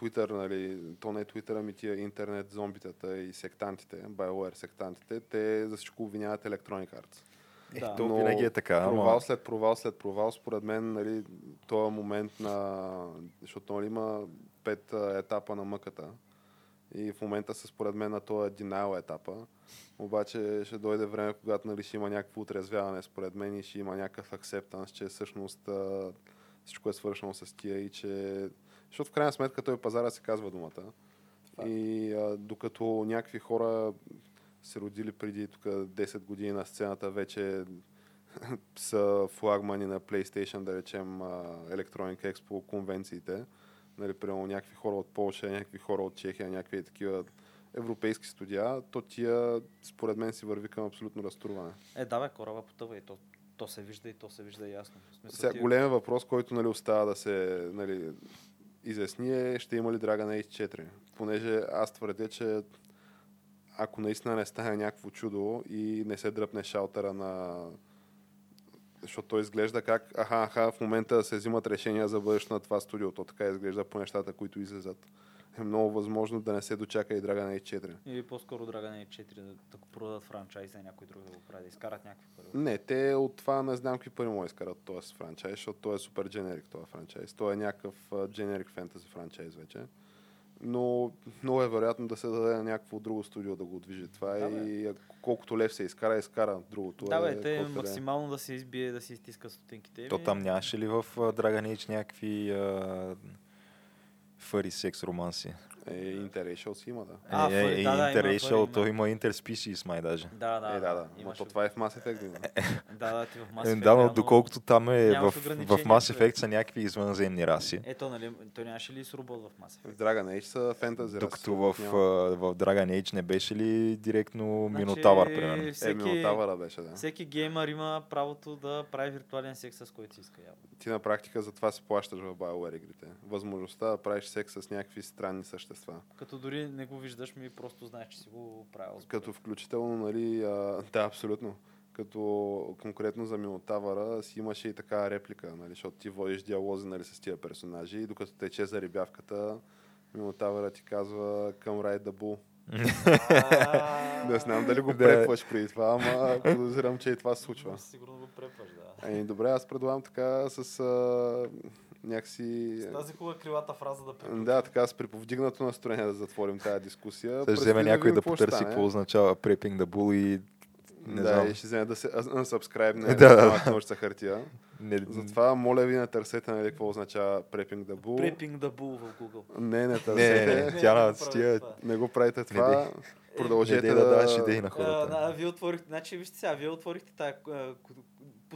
Twitter, нали, то не е Twitter, ами тия интернет зомбитата и сектантите, BioWare сектантите, те за всичко обвиняват Electronic Arts.
Да.
То винаги е така, ама-
Провал след провал след провал, според мен, нали, този момент на... Защото нали, има пет етапа на мъката. И в момента са според мен на този denial етапа. Обаче ще дойде време, когато нали, ще има някакво отрезвяване според мен и ще има някакъв акцептанс, че всъщност всичко е свършено с тия и че... Защото в крайна сметка той пазара се казва думата. И а, докато някакви хора се родили преди тук 10 години на сцената, вече са флагмани на PlayStation, да речем Electronic Expo конвенциите. Нали, примерно някакви хора от Полша, някакви хора от Чехия, някакви такива европейски студия, то тия според мен си върви към абсолютно разтурване.
Е, да бе, кораба потъва и то, то се вижда и то се вижда ясно. В смисъл,
Сега големият въпрос, който нали, остава да се нали, изясни е, ще има ли Dragon Age 4. Понеже аз твърдя, че ако наистина не стане някакво чудо и не се дръпне шалтера на... Защото той изглежда как, аха, аха, в момента се взимат решения за бъдещето на това студио. То така изглежда по нещата, които излизат. Е много възможно да не се дочака и Dragon Age 4.
Или по-скоро Dragon Age 4 да, да го продадат франчайза и някой друг да го прави, да изкарат някакви пари.
Не, те от това не знам какви пари да изкарат този франчайз, защото той е супер дженерик този франчайз. Той е някакъв дженерик фентази франчайз вече. Но много е вероятно да се даде на някакво друго студио да го движи това
Да, бе.
и ако- колкото лев се изкара, изкара другото.
Да,
е,
бе, те
и да е.
максимално да се избие, да се изтиска стотинките.
То там нямаше ли в Dragon Age някакви а, фъри секс романси?
Е, Interracial си има, да.
А,
е,
фъри,
е,
да, да,
Interracial, то
има.
Interspecies май даже.
Да, да,
е, да, да.
Имаше-
то това е в Mass Effect. да.
Да, да, ти в Mass
Е,
Effect,
да, но доколкото там е в, в Mass. Effect са някакви извънземни раси.
Ето, нали, той нямаше ли с робот в Mass Effect?
В Dragon Age са фентази.
Докато в, в Dragon Age не беше ли директно
Значи,
Минотавър, примерно?
Е,
Всеки,
Минотавъра беше, да.
всеки геймър има правото да прави виртуален секс с който си иска. Явно.
Ти на практика за това се плащаш в BioWare игрите. Възможността да правиш секс с някакви странни същества.
Като дори не го виждаш, ми просто знаеш, че си го правил.
Като включително, нали, а, да, абсолютно. Като конкретно за Минотавъра си имаше и така реплика, нали, защото ти водиш диалози нали, с тия персонажи и докато тече за рибявката, Минотавъра ти казва към Ride the Bull. Не знам дали го
Да.
препваш преди това, ама подозирам, че и това се случва.
Сигурно го препваш, да.
Ами, добре, аз предлагам така с някакси...
С тази хубава крилата фраза да препваш.
Да, така с приповдигнато настроение да затворим тази дискусия.
Ще вземе някой да потърси какво означава Prepping the Bull и не
да,
знам.
и ще вземе да се unsubscribe на
Да,
да,
да.
хартия.
Не,
Затова, моля ви, не търсете нали, какво означава prepping the bull.
Препинг да бул в Google.
Не, не
не,
търсете.
не,
Не,
не, тя
не прави
тия...
това.
го правите това. Продължете
не дей да даваш идеи на
А,
хората.
да, вие отворихте, значи вижте сега, вие отворихте тая, а, ку-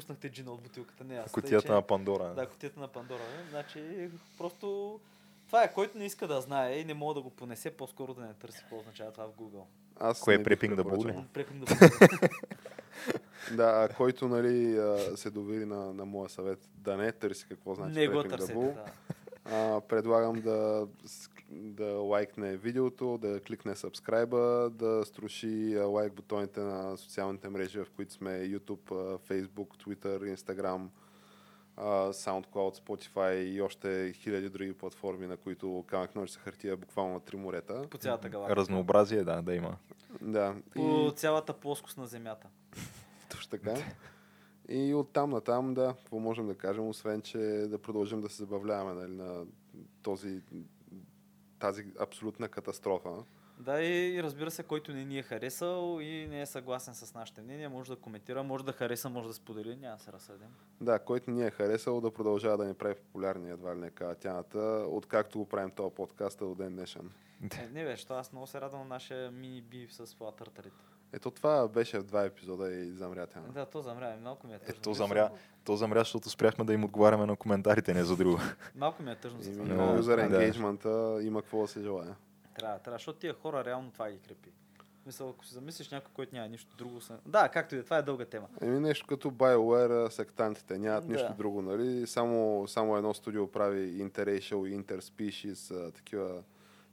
пуснахте джина от бутилката, не аз.
Котията
че-
на Пандора.
Да, котията на Пандора. не? Значи, просто това е, който не иска да знае и не мога да го понесе, по-скоро да не търси какво означава това в Google.
Аз
Кое е bull,
препоръчал.
ли?
Препинг да бул.
Да, а който нали, се довери на, на моя съвет да не търси какво значи
Не го търсете, да.
А, предлагам да, да лайкне видеото, да кликне subscribe, да струши лайк бутоните на социалните мрежи, в които сме YouTube, Facebook, Twitter, Instagram, SoundCloud, Spotify и още хиляди други платформи, на които камък ножица хартия е буквално на три морета.
По цялата галактика.
Разнообразие, да, да има.
Да,
По
и
цялата плоскост на Земята.
точно така. И оттам натам, да, какво можем да кажем, освен, че да продължим да се забавляваме нали, на този, тази абсолютна катастрофа.
Да, и, разбира се, който не ни е харесал и не е съгласен с нашите мнения, може да коментира, може да хареса, може да сподели, няма да се разсъдим.
Да, който ни е харесал да продължава да ни прави популярни, едва ли не тяната, откакто го правим този подкаст до ден днешен.
Е, не бе, що аз много се радвам на нашия мини бив с флатъртарите.
Ето това беше в два епизода и замря тя.
Да, то замря, малко ми е тъжно.
Ето
Бил
замря, то замря, защото спряхме да им отговаряме на коментарите, не за друго.
Малко ми е тъжно за
И
това.
Но-
user
да.
engagement има какво да се желая.
Трябва, трябва, защото тия хора реално това ги крепи. Мисъл, ако си замислиш някой, който няма нищо друго. Са... Да, както и да, е, това е дълга тема.
Еми нещо като BioWare, сектантите, нямат
Да.
нищо друго, нали? Само, само едно студио прави interracial interspecies, такива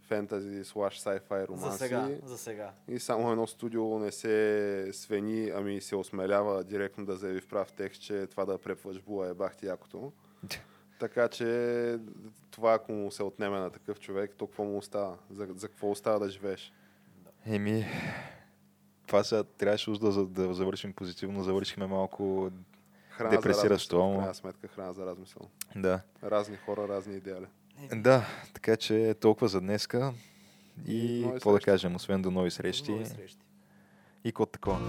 фентази, слаш, sci-fi романси.
За сега, за сега.
И само едно студио не се свени, ами се осмелява директно да заяви в прав текст, че това да препваш була е бах ти якото. Така че това ако му се отнеме на такъв човек, то какво му остава? За, за какво остава да живееш?
Еми, това сега трябваше уж да, да завършим позитивно. Завършихме малко...
Храна
Депресиращо,
за размисъл, в
ама-
крайна сметка храна за размисъл.
Да.
Разни хора, разни идеали.
Да, така че толкова за днеска.
И
какво да кажем, освен до нови срещи.
Нови срещи.
И код такова.